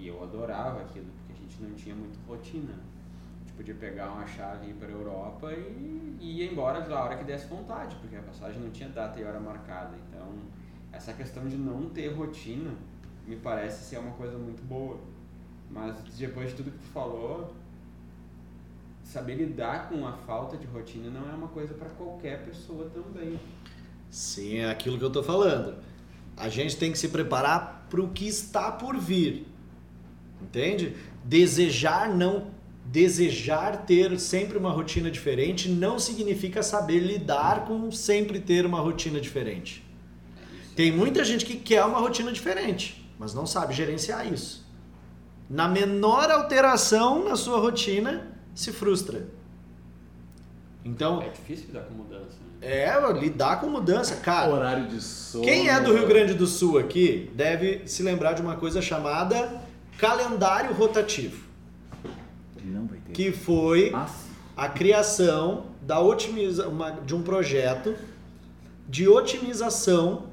E eu adorava aquilo, porque a gente não tinha muito rotina. A gente podia pegar uma chave para a Europa e, e ir embora da hora que desse vontade, porque a passagem não tinha data e hora marcada. Então, essa questão de não ter rotina me parece ser uma coisa muito boa. Mas depois de tudo que tu falou, saber lidar com a falta de rotina não é uma coisa para qualquer pessoa também.
Sim, é aquilo que eu estou falando. A gente tem que se preparar para o que está por vir. Entende? Desejar não desejar ter sempre uma rotina diferente não significa saber lidar com sempre ter uma rotina diferente. Tem muita gente que quer uma rotina diferente, mas não sabe gerenciar isso. Na menor alteração na sua rotina, se frustra. Então,
É difícil lidar com mudança. Né?
é lidar com mudança, cara.
Horário de sono.
Quem é do Rio Grande do Sul aqui deve se lembrar de uma coisa chamada calendário rotativo,
Não vai ter.
que foi
Ah,
a criação da otimiza uma- de um projeto de otimização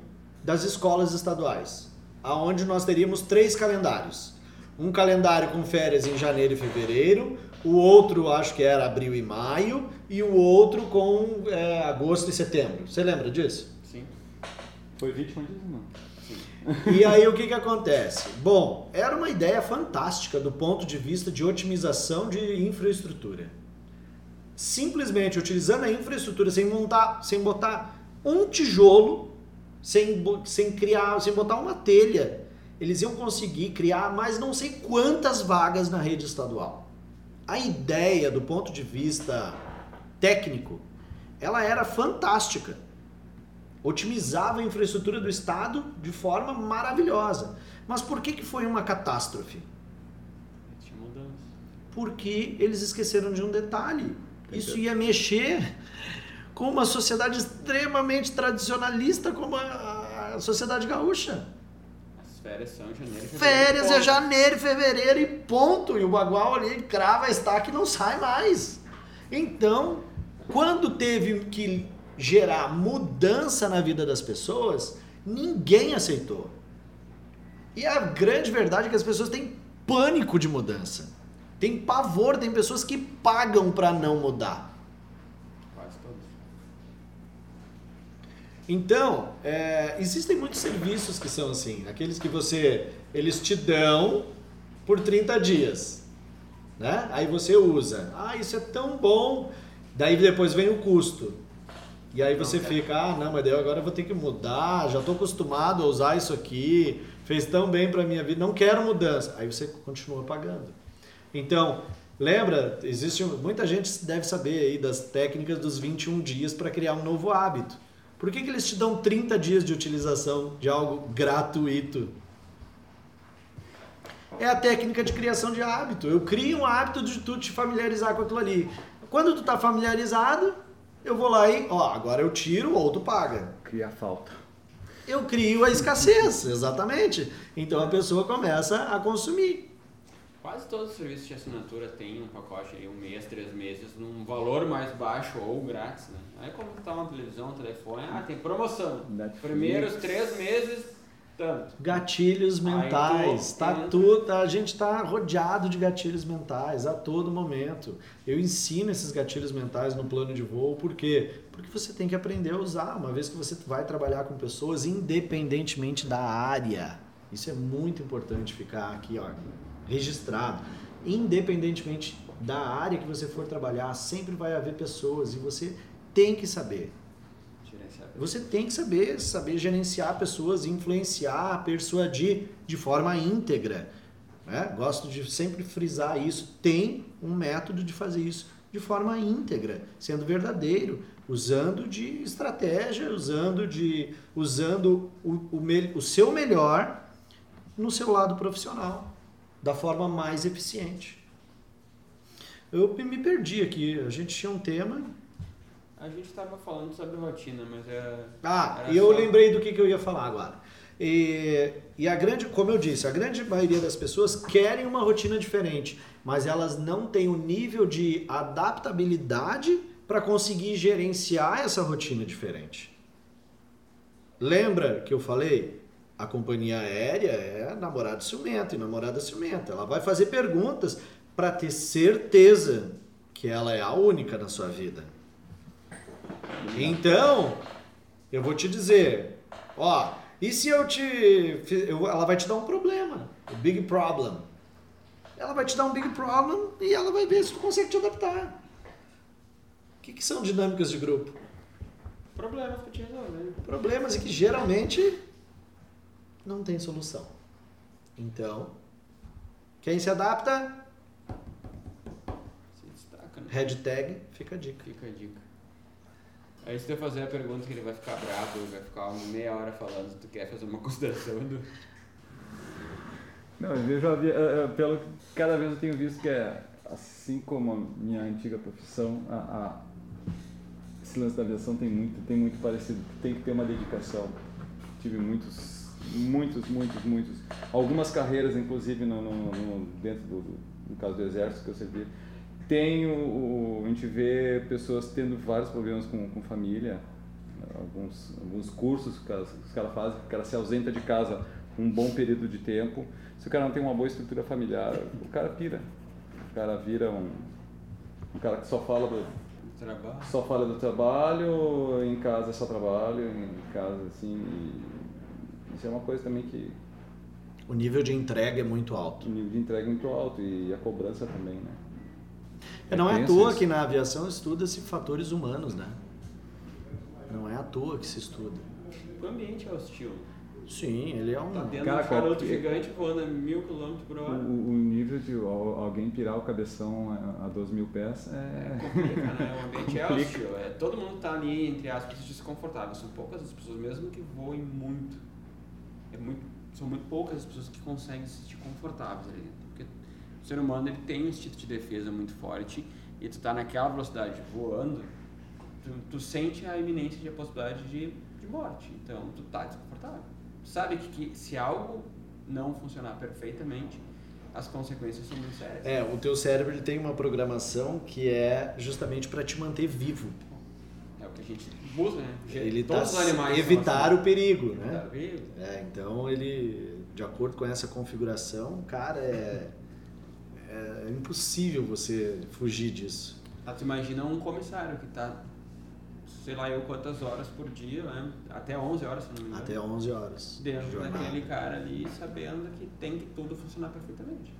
das escolas estaduais, aonde nós teríamos três calendários. Um calendário com férias em janeiro e fevereiro, o outro acho que era abril e maio, e o outro com é, agosto e setembro. Você lembra disso?
Sim.
Foi vítima disso, não. <laughs>
E aí o que, que acontece? Bom, era uma ideia fantástica do ponto de vista de otimização de infraestrutura. Simplesmente utilizando a infraestrutura sem montar, sem botar um tijolo, sem, sem criar, sem botar uma telha, eles iam conseguir criar mais não sei quantas vagas na rede estadual. A ideia do ponto de vista técnico, ela era fantástica otimizava a infraestrutura do Estado de forma maravilhosa. Mas por que, que foi uma catástrofe? Porque eles esqueceram de um detalhe. Isso ia mexer com uma sociedade extremamente tradicionalista como a, a sociedade gaúcha.
As férias são em janeiro e fevereiro.
Férias é janeiro, fevereiro e ponto. E o bagual ali crava a estaca e não sai mais. Então, quando teve que gerar mudança na vida das pessoas, ninguém aceitou. E a grande verdade é que as pessoas têm pânico de mudança. Tem pavor, tem pessoas que pagam para não mudar.
Quase todos.
Então, é, existem muitos serviços que são assim, aqueles que você, eles te dão por 30 dias, né? Aí você usa. Ah, isso é tão bom. Daí depois vem o custo. E aí você
Não,
fica, ah, não, mas daí agora eu vou ter que mudar, já estou acostumado a usar isso aqui, fez tão bem para minha vida, não quero mudança. Aí você continua pagando. Então, lembra, existe muita gente deve saber aí das técnicas dos 21 dias para criar um novo hábito. Por que, que eles te dão 30 dias de utilização de algo gratuito? É a técnica de criação de hábito. Eu crio um hábito de tu te familiarizar com aquilo ali. Quando tu tá familiarizado, eu vou lá e, ó, agora eu tiro ou tu paga.
Cria falta.
Eu crio a escassez, exatamente. Então a pessoa começa a consumir.
Quase todos os serviços de assinatura têm um pacote aí, um mês, três meses, num valor mais baixo ou grátis, né? Aí como tá uma televisão, um telefone, ah, tem promoção.
Netflix.
Primeiros três meses, tanto.
Gatilhos mentais, tá tudo, a gente está rodeado de gatilhos mentais a todo momento. Eu ensino esses gatilhos mentais no plano de voo, por quê? Porque você tem que aprender a usar, uma vez que você vai trabalhar com pessoas independentemente da área. Isso é muito importante ficar aqui, ó, registrado. Independentemente da área que você for trabalhar, sempre vai haver pessoas e você tem que saber. Você tem que saber, saber gerenciar pessoas, influenciar, persuadir de forma íntegra. né? Gosto de sempre frisar isso. Tem um método de fazer isso de forma íntegra, sendo verdadeiro, usando de estratégia, usando de usando o, o, o seu melhor no seu lado profissional, da forma mais eficiente. Eu me perdi aqui. A gente tinha um tema.
A gente tava falando sobre rotina, mas é.
Ah, e eu
só-
lembrei do que, que eu ia falar agora. E, e a grande, como eu disse, a grande maioria das pessoas querem uma rotina diferente, mas elas não têm o nível de adaptabilidade para conseguir gerenciar essa rotina diferente. Lembra que eu falei? A companhia aérea é namorado ciumento e namorada ciumenta. Ela vai fazer perguntas para ter certeza que ela é a única na sua vida. Então, eu vou te dizer, ó, e se eu te. Eu, ela vai te dar um problema, o um big problem. Ela vai te dar um big problem e ela vai ver se tu consegue te adaptar. O que, que são dinâmicas de grupo?
Problemas que te resolver.
Problemas e que geralmente não tem solução. Então, quem se adapta?
Se destaca, né?
Hashtag fica a dica.
Fica a dica. Aí se tu fazer a pergunta que ele vai ficar bravo, vai ficar meia hora falando, tu quer fazer uma <laughs> consideração do...
Não, eu vi, é, é, pelo cada vez eu tenho visto que é assim como a minha antiga profissão, a, a esse lance da aviação tem muito, tem muito parecido, tem que ter uma dedicação. Tive muitos, muitos, muitos, muitos, algumas carreiras, inclusive no, no, no dentro do, do, no caso do exército que eu servi, tem o, a gente vê pessoas tendo vários problemas com, com família, alguns, alguns cursos que os caras fazem, o cara se ausenta de casa um bom período de tempo, se o cara não tem uma boa estrutura familiar, o cara pira, o cara vira um, um cara que só fala do,
Trabalho.
Só fala do trabalho, em casa é só trabalho, em casa assim. isso é uma coisa também que.
O nível de entrega é muito alto.
O nível de entrega é muito alto e a cobrança também, né?
É, não é, é à toa isso. que na aviação estuda-se fatores humanos, né? Não é à toa que se estuda.
O ambiente é hostil.
Sim, ele é um.
Tá dentro cara, um garoto gigante voando a mil quilômetros por hora.
O, o, nível de alguém pirar o cabeção a, a 2 mil pés é.
é <laughs> complica, né? O ambiente é hostil. É, todo mundo tá ali, entre aspas, desconfortável. São poucas as pessoas, mesmo que voem muito. É muito são muito poucas as pessoas que conseguem se sentir confortáveis ali dentro. O ser humano ele tem um instinto de defesa muito forte e tu tá naquela velocidade voando, tu, tu sente a iminência de a possibilidade de, de morte. Então tu tá desconfortável sabe que, que se algo não funcionar perfeitamente, as consequências são muito sérias.
É, o teu cérebro ele tem uma programação que é justamente para te manter vivo.
É o que a gente busca, né?
Ele Todos tá os animais evitar o perigo, né? Evitar o perigo. É, então ele, de acordo com essa configuração, cara, é, é impossível você fugir disso.
Ah, tu imagina um comissário que está sei lá eu quantas horas por dia, né? até 11 horas, se não me engano.
Até 11 horas.
Dentro daquele cara ali, sabendo que tem que tudo funcionar perfeitamente.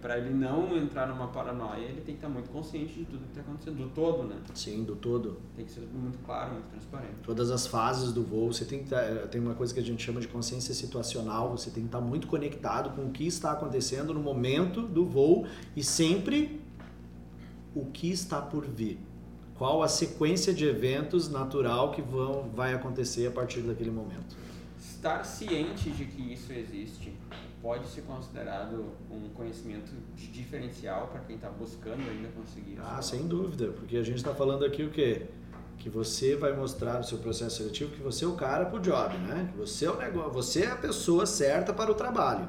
Para ele não entrar numa paranoia, ele tem que estar muito consciente de tudo que está acontecendo, do todo, né?
Sim, do todo.
Tem que ser muito claro, muito transparente.
Todas as fases do voo, você tem que estar, tá, tem uma coisa que a gente chama de consciência situacional, você tem que estar muito conectado com o que está acontecendo no momento do voo e sempre o que está por vir qual a sequência de eventos natural que vão, vai acontecer a partir daquele momento.
Estar ciente de que isso existe pode ser considerado um conhecimento de diferencial para quem está buscando ainda conseguir.
Ah, sem dúvida, porque a gente está falando aqui o quê? Que você vai mostrar no seu processo seletivo que você é o cara para o job, né? Que você é o negócio, você é a pessoa certa para o trabalho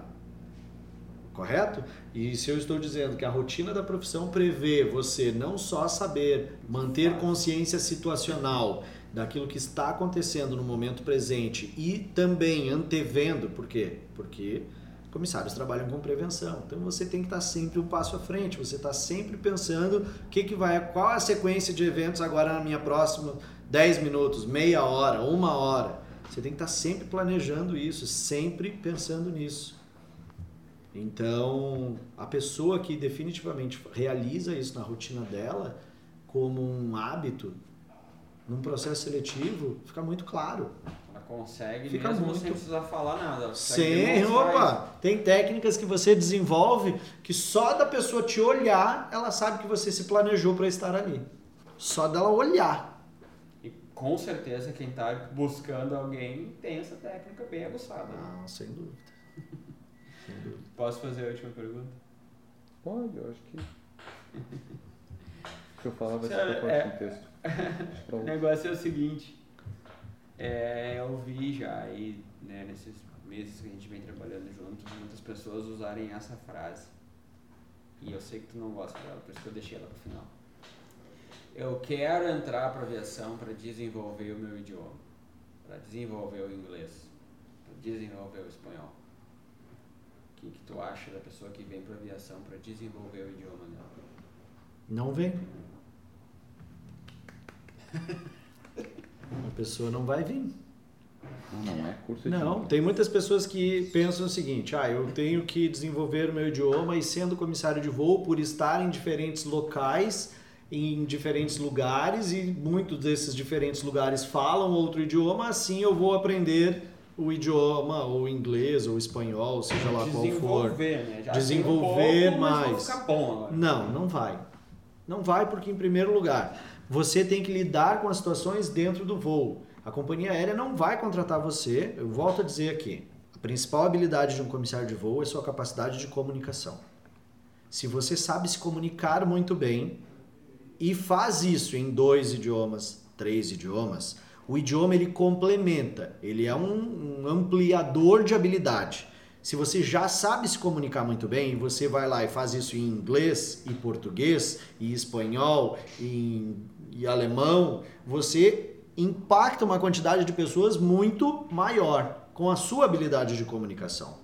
correto? E se eu estou dizendo que a rotina da profissão prevê você não só saber manter consciência situacional daquilo que está acontecendo no momento presente e também antevendo, por quê? Porque comissários trabalham com prevenção. Então você tem que estar sempre um passo à frente, você está sempre pensando que, que vai, qual a sequência de eventos agora na minha próxima 10 minutos, meia hora, uma hora. Você tem que estar sempre planejando isso, sempre pensando nisso. Então, a pessoa que definitivamente realiza isso na rotina dela como um hábito, num processo seletivo, fica muito claro.
Consegue fica mesmo muito... sem precisar falar nada.
Sim, opa! Tem técnicas que você desenvolve que só da pessoa te olhar, ela sabe que você se planejou para estar ali. Só dela olhar.
E com certeza quem está buscando alguém tem essa técnica bem aguçada.
Né? Ah, sem dúvida. <laughs>
Posso fazer a última pergunta?
Pode, eu acho que. <laughs> Se eu falar, vai ser depois é, texto. <laughs>
o negócio é o seguinte. É, eu vi já aí, né, nesses meses que a gente vem trabalhando juntos, muitas pessoas usarem essa frase. E eu sei que tu não gosta dela, por isso que eu deixei ela pro final. Eu quero entrar para aviação para desenvolver o meu idioma, para desenvolver o inglês, para desenvolver o espanhol. O que, que tu acha da pessoa que vem para aviação para desenvolver o idioma dela?
Não vem. <laughs> A pessoa não vai vir.
Não, não é curso de
Não, tem muitas pessoas que pensam o seguinte: ah, eu tenho que desenvolver o meu idioma e sendo comissário de voo, por estar em diferentes locais, em diferentes lugares e muitos desses diferentes lugares falam outro idioma, assim eu vou aprender o idioma, ou inglês, ou espanhol, seja lá qual for.
Desenvolver, né? Já
Desenvolver
um pouco,
mais.
ficar bom agora.
Não, não vai. Não vai porque, em primeiro lugar, você tem que lidar com as situações dentro do voo. A companhia aérea não vai contratar você, eu volto a dizer aqui, a principal habilidade de um comissário de voo é sua capacidade de comunicação. Se você sabe se comunicar muito bem e faz isso em dois idiomas, três idiomas, o idioma ele complementa, ele é um, um ampliador de habilidade. Se você já sabe se comunicar muito bem e você vai lá e faz isso em inglês e português e espanhol e, e alemão, você impacta uma quantidade de pessoas muito maior com a sua habilidade de comunicação.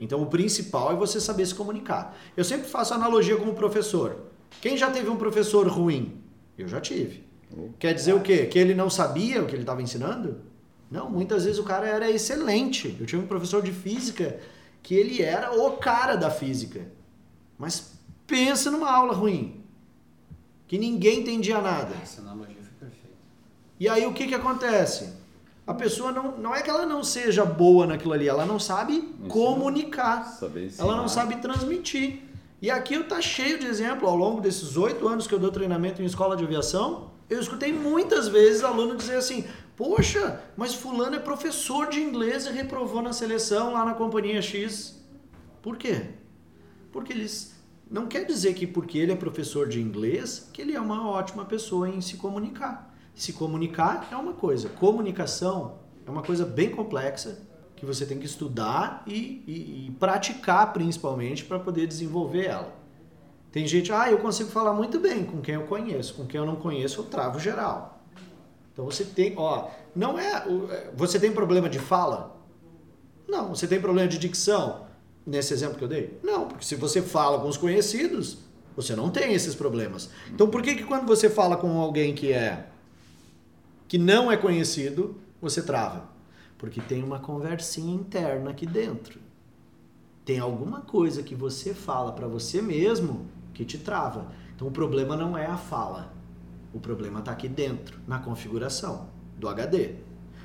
Então o principal é você saber se comunicar. Eu sempre faço analogia com o professor. Quem já teve um professor ruim? Eu já tive. Quer dizer o quê? Que ele não sabia o que ele estava ensinando? Não, muitas vezes o cara era excelente. Eu tive um professor de física que ele era o cara da física. Mas pensa numa aula ruim. Que ninguém entendia nada.
Essa analogia foi perfeita.
E aí o que, que acontece? A pessoa não, não é que ela não seja boa naquilo ali, ela não sabe comunicar.
Saber ensinar.
Ela não sabe transmitir. E aqui eu tá cheio de exemplo ao longo desses oito anos que eu dou treinamento em escola de aviação. Eu escutei muitas vezes aluno dizer assim: Poxa, mas Fulano é professor de inglês e reprovou na seleção lá na companhia X. Por quê? Porque eles. Não quer dizer que porque ele é professor de inglês que ele é uma ótima pessoa em se comunicar. Se comunicar é uma coisa, comunicação é uma coisa bem complexa que você tem que estudar e, e- e praticar principalmente para poder desenvolver ela. Tem gente, ah, eu consigo falar muito bem com quem eu conheço, com quem eu não conheço eu travo geral. Então você tem, ó, não é, é, você tem problema de fala? Não, você tem problema de dicção? Nesse exemplo que eu dei? Não, porque se você fala com os conhecidos, você não tem esses problemas. Então por que que quando você fala com alguém que é que não é conhecido, você trava? Porque tem uma conversinha interna aqui dentro. Tem alguma coisa que você fala para você mesmo que te trava. Então o problema não é a fala. O problema está aqui dentro, na configuração do HD.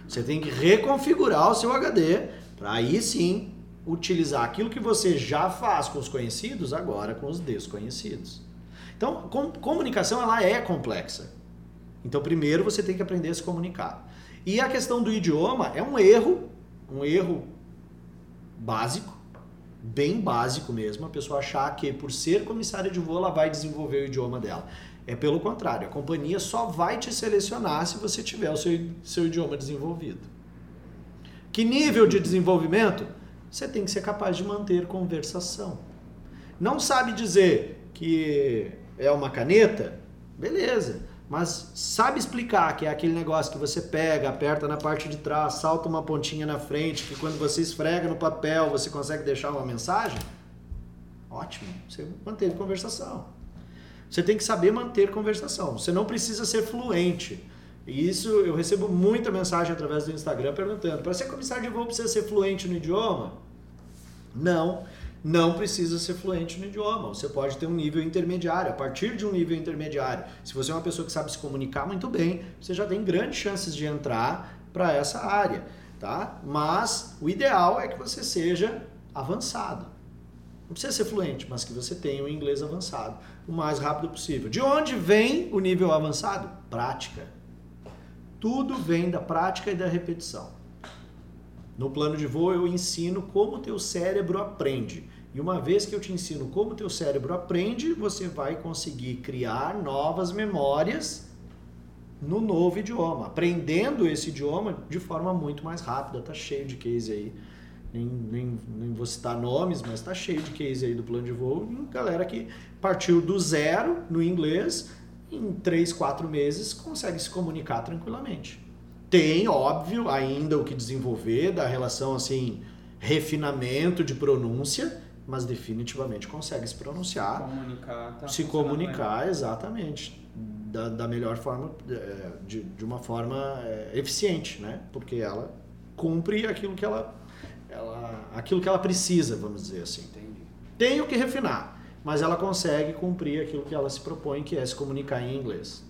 Você tem que reconfigurar o seu HD para aí sim utilizar aquilo que você já faz com os conhecidos agora com os desconhecidos. Então, com- comunicação ela é complexa. Então, primeiro você tem que aprender a se comunicar. E a questão do idioma é um erro, um erro básico, bem básico mesmo, a pessoa achar que por ser comissária de voo ela vai desenvolver o idioma dela. É pelo contrário, a companhia só vai te selecionar se você tiver o seu, seu idioma desenvolvido. Que nível de desenvolvimento? Você tem que ser capaz de manter conversação. Não sabe dizer que é uma caneta? Beleza. Mas sabe explicar que é aquele negócio que você pega, aperta na parte de trás, salta uma pontinha na frente, que quando você esfrega no papel você consegue deixar uma mensagem? Ótimo. Você manteve conversação. Você tem que saber manter conversação. Você não precisa ser fluente. E isso eu recebo muita mensagem através do Instagram perguntando: para ser comissário de voo precisa ser fluente no idioma? Não, não precisa ser fluente no idioma. Você pode ter um nível intermediário. A partir de um nível intermediário, se você é uma pessoa que sabe se comunicar muito bem, você já tem grandes chances de entrar para essa área, tá? Mas o ideal é que você seja avançado. Não precisa ser fluente, mas que você tenha o inglês avançado o mais rápido possível. De onde vem o nível avançado? Prática. Tudo vem da prática e da repetição. No plano de voo eu ensino como o teu cérebro aprende. E uma vez que eu te ensino como o teu cérebro aprende, você vai conseguir criar novas memórias no novo idioma, aprendendo esse idioma de forma muito mais rápida. Tá cheio de case aí. Nem, nem, nem vou citar nomes, mas tá cheio de case aí do plano de voo. Galera que partiu do zero no inglês, em 3, 4 meses consegue se comunicar tranquilamente. Tem, óbvio, ainda o que desenvolver da relação assim, refinamento de pronúncia, mas definitivamente consegue se pronunciar.
Comunicar, tá
se comunicar, exatamente. Da, da melhor forma, é, de, de uma forma é, eficiente, né? Porque ela cumpre aquilo que ela, ela, aquilo que ela precisa, vamos dizer assim.
Entendi.
Tem o que refinar, mas ela consegue cumprir aquilo que ela se propõe, que é se comunicar em inglês.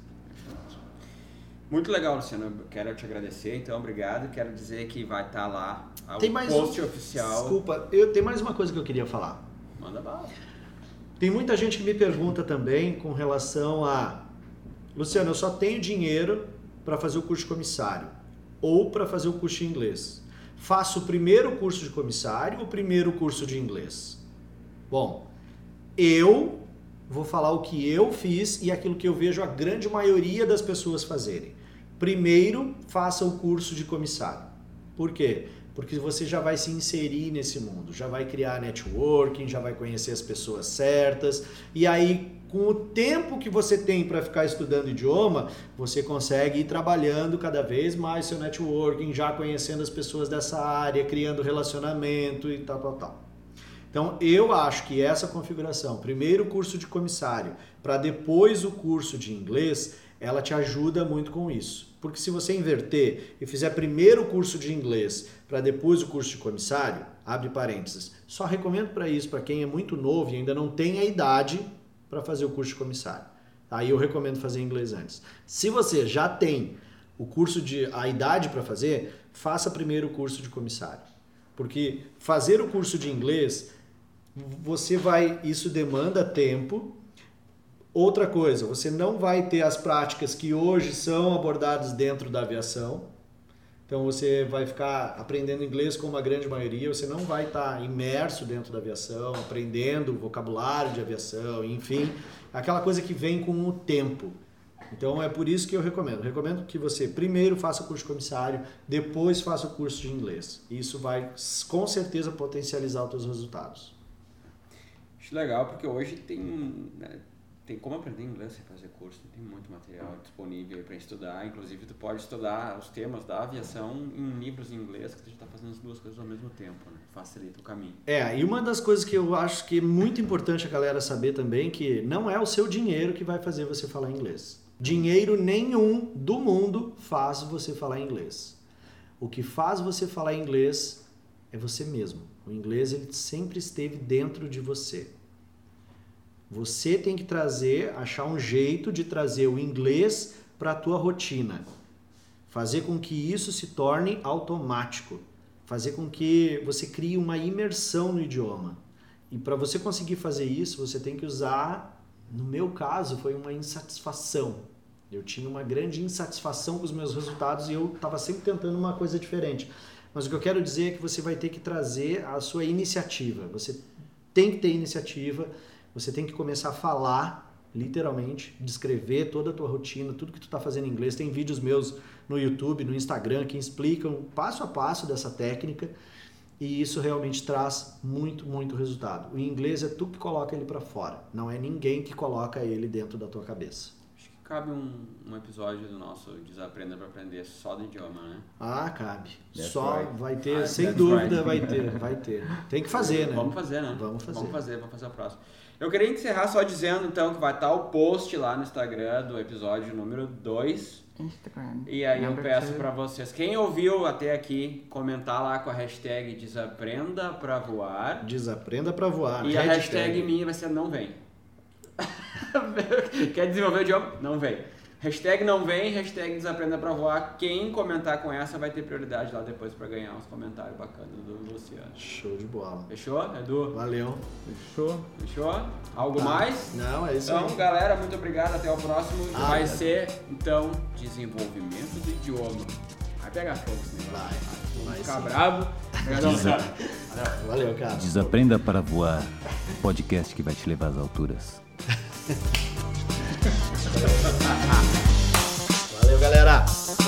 Muito legal, Luciano. Eu quero te agradecer, então, obrigado. Quero dizer que vai estar lá o
Tem mais
post
um-
oficial.
Desculpa, eu tenho mais uma coisa que eu queria falar.
Manda bala.
Tem muita gente que me pergunta também com relação a Luciano, eu só tenho dinheiro para fazer o curso de comissário ou para fazer o curso de inglês. Faço o primeiro curso de comissário ou o primeiro curso de inglês? Bom, eu vou falar o que eu fiz e aquilo que eu vejo a grande maioria das pessoas fazerem. Primeiro, faça o curso de comissário. Por quê? Porque você já vai se inserir nesse mundo, já vai criar networking, já vai conhecer as pessoas certas, e aí com o tempo que você tem para ficar estudando idioma, você consegue ir trabalhando cada vez mais seu networking, já conhecendo as pessoas dessa área, criando relacionamento e tal, tal, tal. Então, eu acho que essa configuração, primeiro o curso de comissário, para depois o curso de inglês, ela te ajuda muito com isso. Porque se você inverter e fizer primeiro o curso de inglês para depois o curso de comissário, abre parênteses, só recomendo para isso para quem é muito novo e ainda não tem a idade para fazer o curso de comissário. Aí eu recomendo fazer inglês antes. Se você já tem o curso de a idade para fazer, faça primeiro o curso de comissário. Porque fazer o curso de inglês, você vai, isso demanda tempo. Outra coisa, você não vai ter as práticas que hoje são abordadas dentro da aviação. Então você vai ficar aprendendo inglês como a grande maioria, você não vai estar imerso dentro da aviação, aprendendo vocabulário de aviação, enfim, aquela coisa que vem com o tempo. Então é por isso que eu recomendo. Recomendo que você primeiro faça o curso de comissário, depois faça o curso de inglês. Isso vai com certeza potencializar os seus resultados.
Acho legal porque hoje tem, né, tem como aprender inglês sem fazer curso, tem muito material disponível para estudar. Inclusive, tu pode estudar os temas da aviação em livros em inglês, que tu já está fazendo as duas coisas ao mesmo tempo, né? Facilita o caminho.
É, e uma das coisas que eu acho que é muito importante a galera saber também que não é o seu dinheiro que vai fazer você falar inglês. Dinheiro nenhum do mundo faz você falar inglês. O que faz você falar inglês é você mesmo. O inglês ele sempre esteve dentro de você. Você tem que trazer, achar um jeito de trazer o inglês para a tua rotina. Fazer com que isso se torne automático. Fazer com que você crie uma imersão no idioma. E para você conseguir fazer isso, você tem que usar, no meu caso, foi uma insatisfação. Eu tinha uma grande insatisfação com os meus resultados e eu estava sempre tentando uma coisa diferente. Mas o que eu quero dizer é que você vai ter que trazer a sua iniciativa. Você tem que ter iniciativa, você tem que começar a falar, literalmente, descrever toda a tua rotina, tudo que tu está fazendo em inglês. Tem vídeos meus no YouTube, no Instagram, que explicam passo a passo dessa técnica e isso realmente traz muito, muito resultado. O inglês é tu que coloca ele para fora, não é ninguém que coloca ele dentro da tua cabeça.
Acho que cabe um, um episódio do nosso Desaprenda para Aprender só do idioma, né?
Ah, cabe.
That's
Só
right.
vai ter,
Ah,
sem dúvida
right.
vai ter, vai ter. Tem que fazer, né?
Vamos fazer, né?
Vamos fazer.
Vamos fazer, vamos fazer o próximo. Eu queria encerrar só dizendo, então, que vai estar o post lá no Instagram do episódio número 2.
Instagram.
E aí eu peço pra vocês, quem ouviu até aqui, comentar lá com a hashtag Desaprenda pra voar.
Desaprenda para voar.
E a hashtag minha vai ser não vem. <laughs> Quer desenvolver o idioma? Não vem. Hashtag não vem, hashtag desaprenda pra voar. Quem comentar com essa vai ter prioridade lá depois pra ganhar uns comentários bacanas do Luciano.
Show de bola.
Fechou, Edu?
Valeu.
Fechou?
Fechou? Algo
Tá.
mais?
Não, é isso
Então,
aí.
galera, muito obrigado. Até o próximo.
Ah,
vai
é.
ser, então, desenvolvimento do idioma. Vai pegar fogo esse negócio.
Vai, vai
ficar
sim.
bravo. Obrigadão,
Desa-
cara.
Valeu, cara.
Desaprenda para voar. Podcast que vai te levar às alturas. <laughs>
Galera.